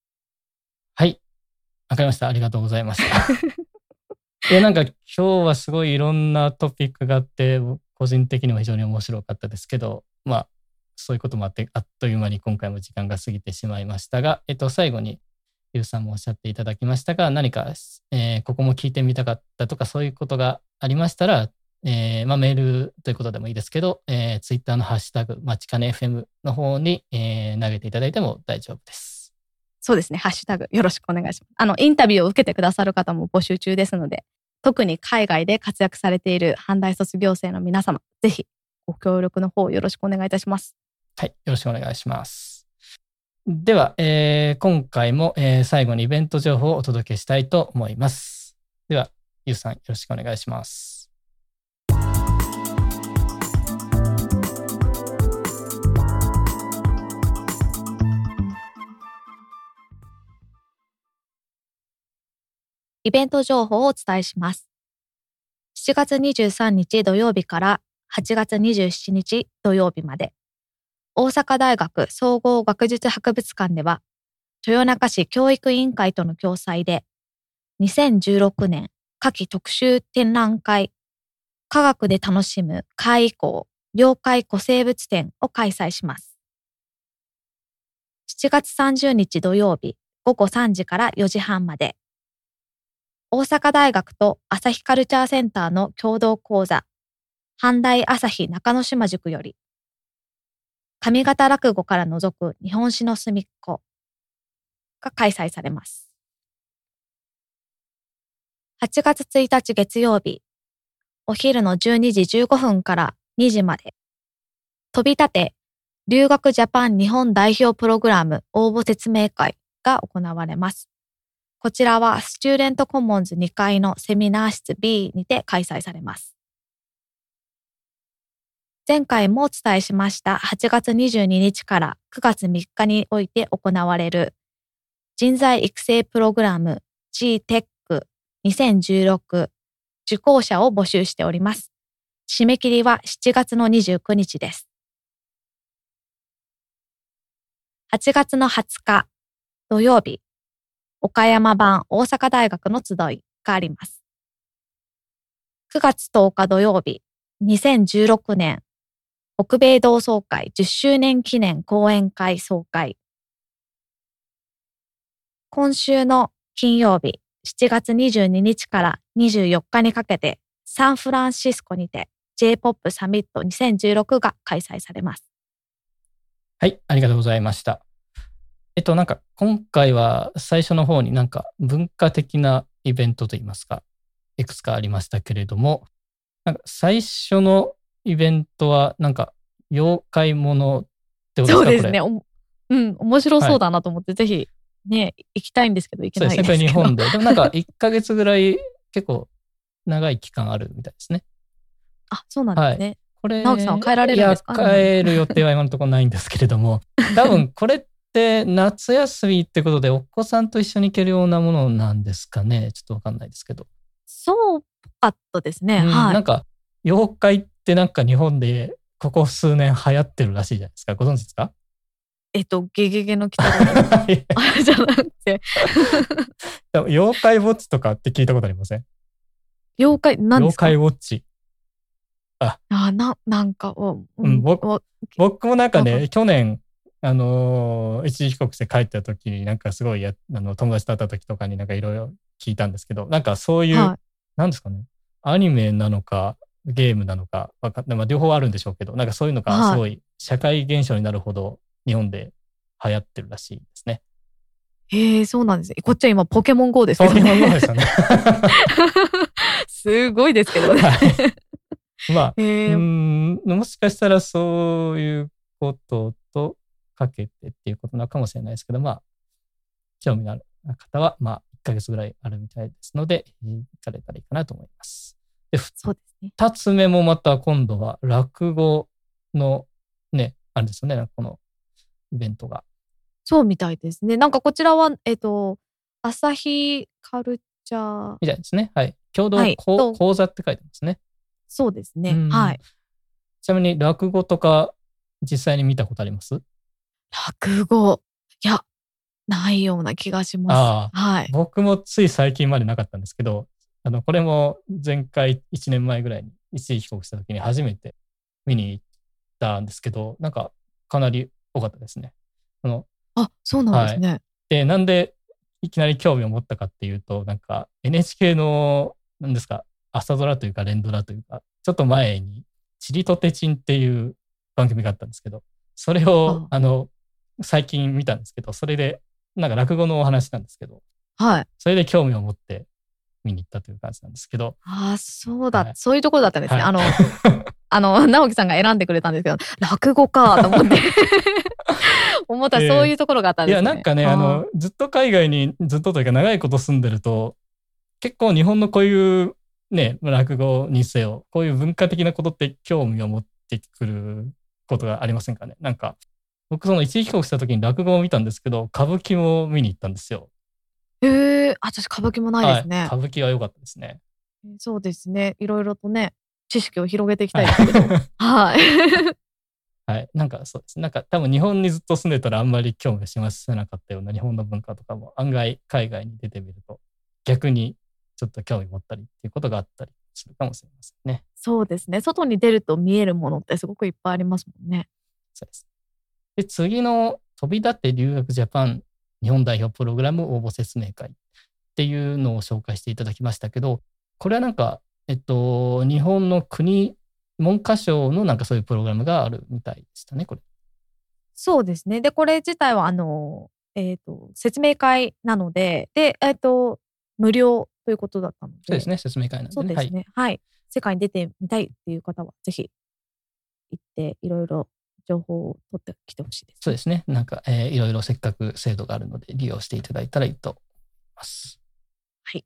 はい。わかりました。ありがとうございました。いや、なんか今日はすごいいろんなトピックがあって、個人的にも非常に面白かったですけど、まあ、そういうこともあって、あっという間に今回も時間が過ぎてしまいましたが、えっと、最後に、ゆうさんもおっしゃっていただきましたが、何か、えーここも聞いてみたかったとか、そういうことがありましたら、えーまあ、メールということでもいいですけど、えー、ツイッターのハッシュタグ、まちかね FM の方に、えー投げていただいても大丈夫です。そうですね、ハッシュタグよろしくお願いします。あの、インタビューを受けてくださる方も募集中ですので、特に海外で活躍されている阪大卒業生の皆様、ぜひご協力の方よろしくお願いいたします。はい、よろしくお願いします。では、えー今回も、えー最後にイベント情報をお届けしたいと思います。では、ゆうさんよろしくお願いします。イベント情報をお伝えします。7月23日土曜日から8月27日土曜日まで、大阪大学総合学術博物館では、豊中市教育委員会との共催で、2016年夏季特集展覧会科学で楽しむ海以降妖怪古生物展を開催します。7月30日土曜日午後3時から4時半まで大阪大学と朝日カルチャーセンターの共同講座阪大朝日中之島塾より上方落語から覗く日本史の隅っこが開催されます。8月1日月曜日、お昼の12時15分から2時まで、飛び立て留学ジャパン日本代表プログラム応募説明会が行われます。こちらはスチューデントコモンズ2階のセミナー室 B にて開催されます。前回もお伝えしました8月22日から9月3日において行われる人材育成プログラム GTEC2016 受講者を募集しております。締め切りは7月の29日です。8月の20日土曜日、岡山版大阪大学の集いがあります。9月10日土曜日、2016年北米同窓会10周年記念講演会総会。今週の金曜日、7月22日から24日にかけて、サンフランシスコにて J-POP サミット2016が開催されます。はい、ありがとうございました。えっと、なんか今回は最初の方になんか文化的なイベントといいますか、いくつかありましたけれども、なんか最初のイベントはなんか妖怪ものってことですかそうですね。うん、面白そうだなと思って、ぜひね、行きたいんですけど、行けそうですね、ないですけど。これ日本で。でもなんか 1ヶ月ぐらい結構長い期間あるみたいですね。あ、そうなんですね。これ、直樹さんは帰られるんですか？帰る予定は今のところないんですけれども、多分これって夏休みってことでお子さんと一緒に行けるようなものなんですかね？ちょっとわかんないですけど。そうかったですね。うんはい。なんか、妖怪ってなんか日本でここ数年流行ってるらしいじゃないですか。ご存知ですか？えっと、ゲゲゲの鬼太郎じゃなくて、妖怪ウォッチとかって聞いたことありません？妖怪、何ですか？妖怪ウォッチ。あ、な、なんか、おうん僕お僕もなんかね、去年、あのー一時帰国して帰った時になんかすごいやあの友達と会った時とかになんかいろいろ聞いたんですけど、なんかそういう、はなんですかね、アニメなのかゲームなのかわかんない、まあ、両方あるんでしょうけど、なんかそういうのはいがすごい社会現象になるほど日本で流行ってるらしいですね。い。へえ、そうなんですね。こっちは今、ポケモン GO ですけどそういうものでね。すよね。すごいですけどね。はいまあ、へうえ、んもしかしたらそういうこととかけてっていうことなのかもしれないですけど、まあ、興味のある方は、まあ、1ヶ月ぐらいあるみたいですので、えー行かれたらいいかなと思います。で、そうですね。二つ目もまた今度は落語のね、あれですよね、このイベントが。そうみたいですね。なんかこちらは、えっと、朝日カルチャー、みたいですね。はい。共同はい講座って書いてますね。そうですね。うんはい。ちなみに落語とか実際に見たことあります？落語。いや、ないような気がします。あはい。僕もつい最近までなかったんですけど、あの、これも前回1年前ぐらいに一時帰国した時に初めて見に行ったんですけど、なんかかなり多かったですね。あの、あ、そうなんですね。で、なんでいきなり興味を持ったかっていうと、なんか NHK の、なんですか、朝ドラというか連ドラというか、ちょっと前に、チリとテチンっていう番組があったんですけど、それを、あの、最近見たんですけど、それで、なんか落語のお話なんですけど、はい。それで興味を持って見に行ったという感じなんですけど、あ、そうだ、はいそういうところだったんですね。はいあの、あの、直樹さんが選んでくれたんですけど、落語かと思って。思ったらそういうところがあったんですね。いや、なんかね、あの、ずっと海外に、ずっとというか長いこと住んでると、結構日本のこういうね、落語にせよ、こういう文化的なことって興味を持ってくることがありませんかね？なんか、僕その一時帰国した時に落語を見たんですけど、歌舞伎も見に行ったんですよ。へえ、私歌舞伎もないですね。はい、歌舞伎は良かったですね。そうですね。いろいろとね、知識を広げていきたいですけど。はい。はい。なんかそうです。なんか多分日本にずっと住んでたらあんまり興味を示せなかったような日本の文化とかも案外海外に出てみると逆にちょっと興味持ったりっていうことがあったりするかもしれませんね。そうですね。外に出ると見えるものってすごくいっぱいありますもんね。そうです。で、次の飛び立って留学ジャパン日本代表プログラム応募説明会っていうのを紹介していただきましたけど、これはなんか、えっと、日本の国、文科省のなんかそういうプログラムがあるみたいでしたね、これ。そうですね。で、これ自体は、あの、えっ、と、説明会なので、で、えっ、と、無料ということだったので。そうですね、説明会なんで、そうですね。はい。世界に出てみたいっていう方は、ぜひ行って、いろいろ情報を取ってきてほしいです。そうですね。なんか、えーいろいろせっかく制度があるので利用していただいたらいいと思います。はい。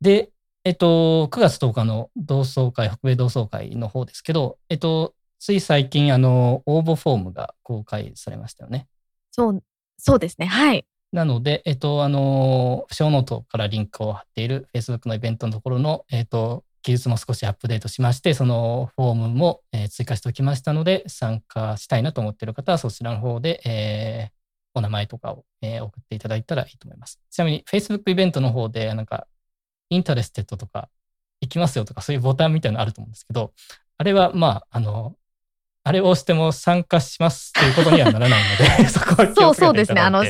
で、えっと、9月10日の同窓会、北米同窓会の方ですけど、えっと、つい最近、あの、応募フォームが公開されましたよね。そう、そうですね。はい。なので、えっと、あの、ショーノートからリンクを貼っている Facebook のイベントのところの、えっと、記述も少しアップデートしまして、そのフォームも、え追加しておきましたので、参加したいなと思っている方はそちらの方で、えーお名前とかを、え送っていただいたらいいと思います。ちなみに Facebook イベントの方で、なんか、 interested とか、行きますよとか、そういうボタンみたいなのあると思うんですけど、あれは、まあ、あの、あれを押しても参加しますということにはならないので、そこは気そうそうですね。あの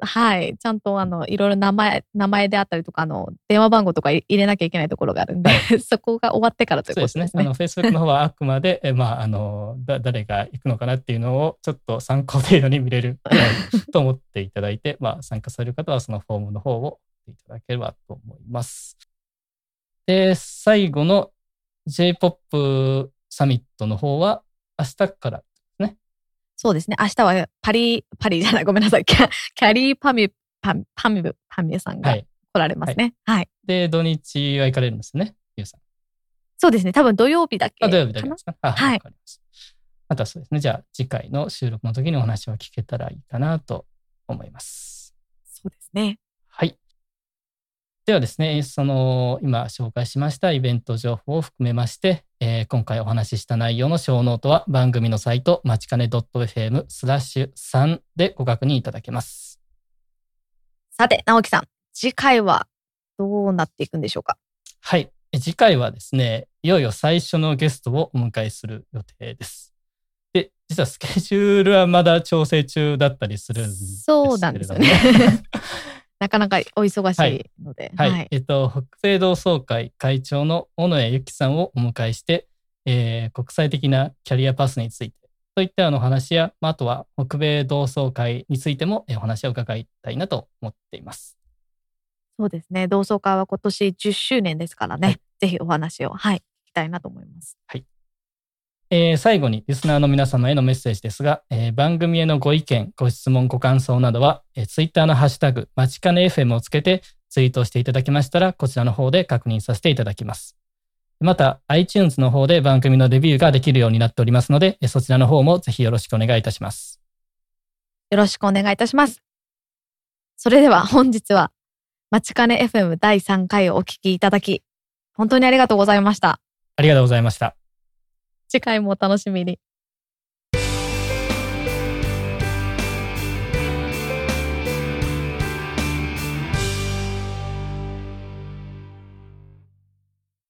はい。ちゃんと、あの、いろいろ名前、名前であったりとか、あの、電話番号とか入れなきゃいけないところがあるんで、そこが終わってからというそうですね。ことですね。あの、Facebook の方はあくまで、えまあ、あの、だ、誰が行くのかなっていうのを、ちょっと参考程度に見れると思っていただいて、まあ、参加される方はそのフォームの方をいただければと思います。で、最後の J-POP サミットの方は、明日から、そうですね。明日はパリ、パリじゃない、ごめんなさい。キャキャリーパミュ、パミュ、パミュさんがはい。来られますね。はい。で、土日は行かれるんですよね、ゆうさん。そうですね。多分土曜日だけあ、土曜日だけですか？あ、はいわかります。またそうですね。じゃあ、次回の収録の時にお話を聞けたらいいかなと思います。そうですね。はい。ではですね、その今紹介しましたイベント情報を含めまして、えー今回お話しした内容のショーノートは番組のサイト、まちかね .fm スラッシュ3でご確認いただけます。さて、直樹さん、次回はどうなっていくんでしょうか？はい。え次回はですね、いよいよ最初のゲストをお迎えする予定です。で、実はスケジュールはまだ調整中だったりするんですけれどそうなんですよね。なかなかお忙しいので。はい、えっと、北米同窓会会長の小野谷由紀さんをお迎えして、えー国際的なキャリアパスについて、そういったあの話や、まあ、あとは北米同窓会についてもえーお話を伺いたいなと思っています。そうですね。同窓会は今年10周年ですからね。はいぜひお話を、はい、聞きたいなと思います。えー最後にリスナーの皆様へのメッセージですが、えー番組へのご意見、ご質問、ご感想などは、えー、ツイッターのハッシュタグ、まちかね FM をつけてツイートしていただきましたら、こちらの方で確認させていただきます。また、iTunes の方で番組のレビューができるようになっておりますので、えーそちらの方もぜひよろしくお願いいたします。よろしくお願いいたします。それでは本日は、まちかね FM 第3回をお聞きいただき、本当にありがとうございました。ありがとうございました。次回もお楽しみに。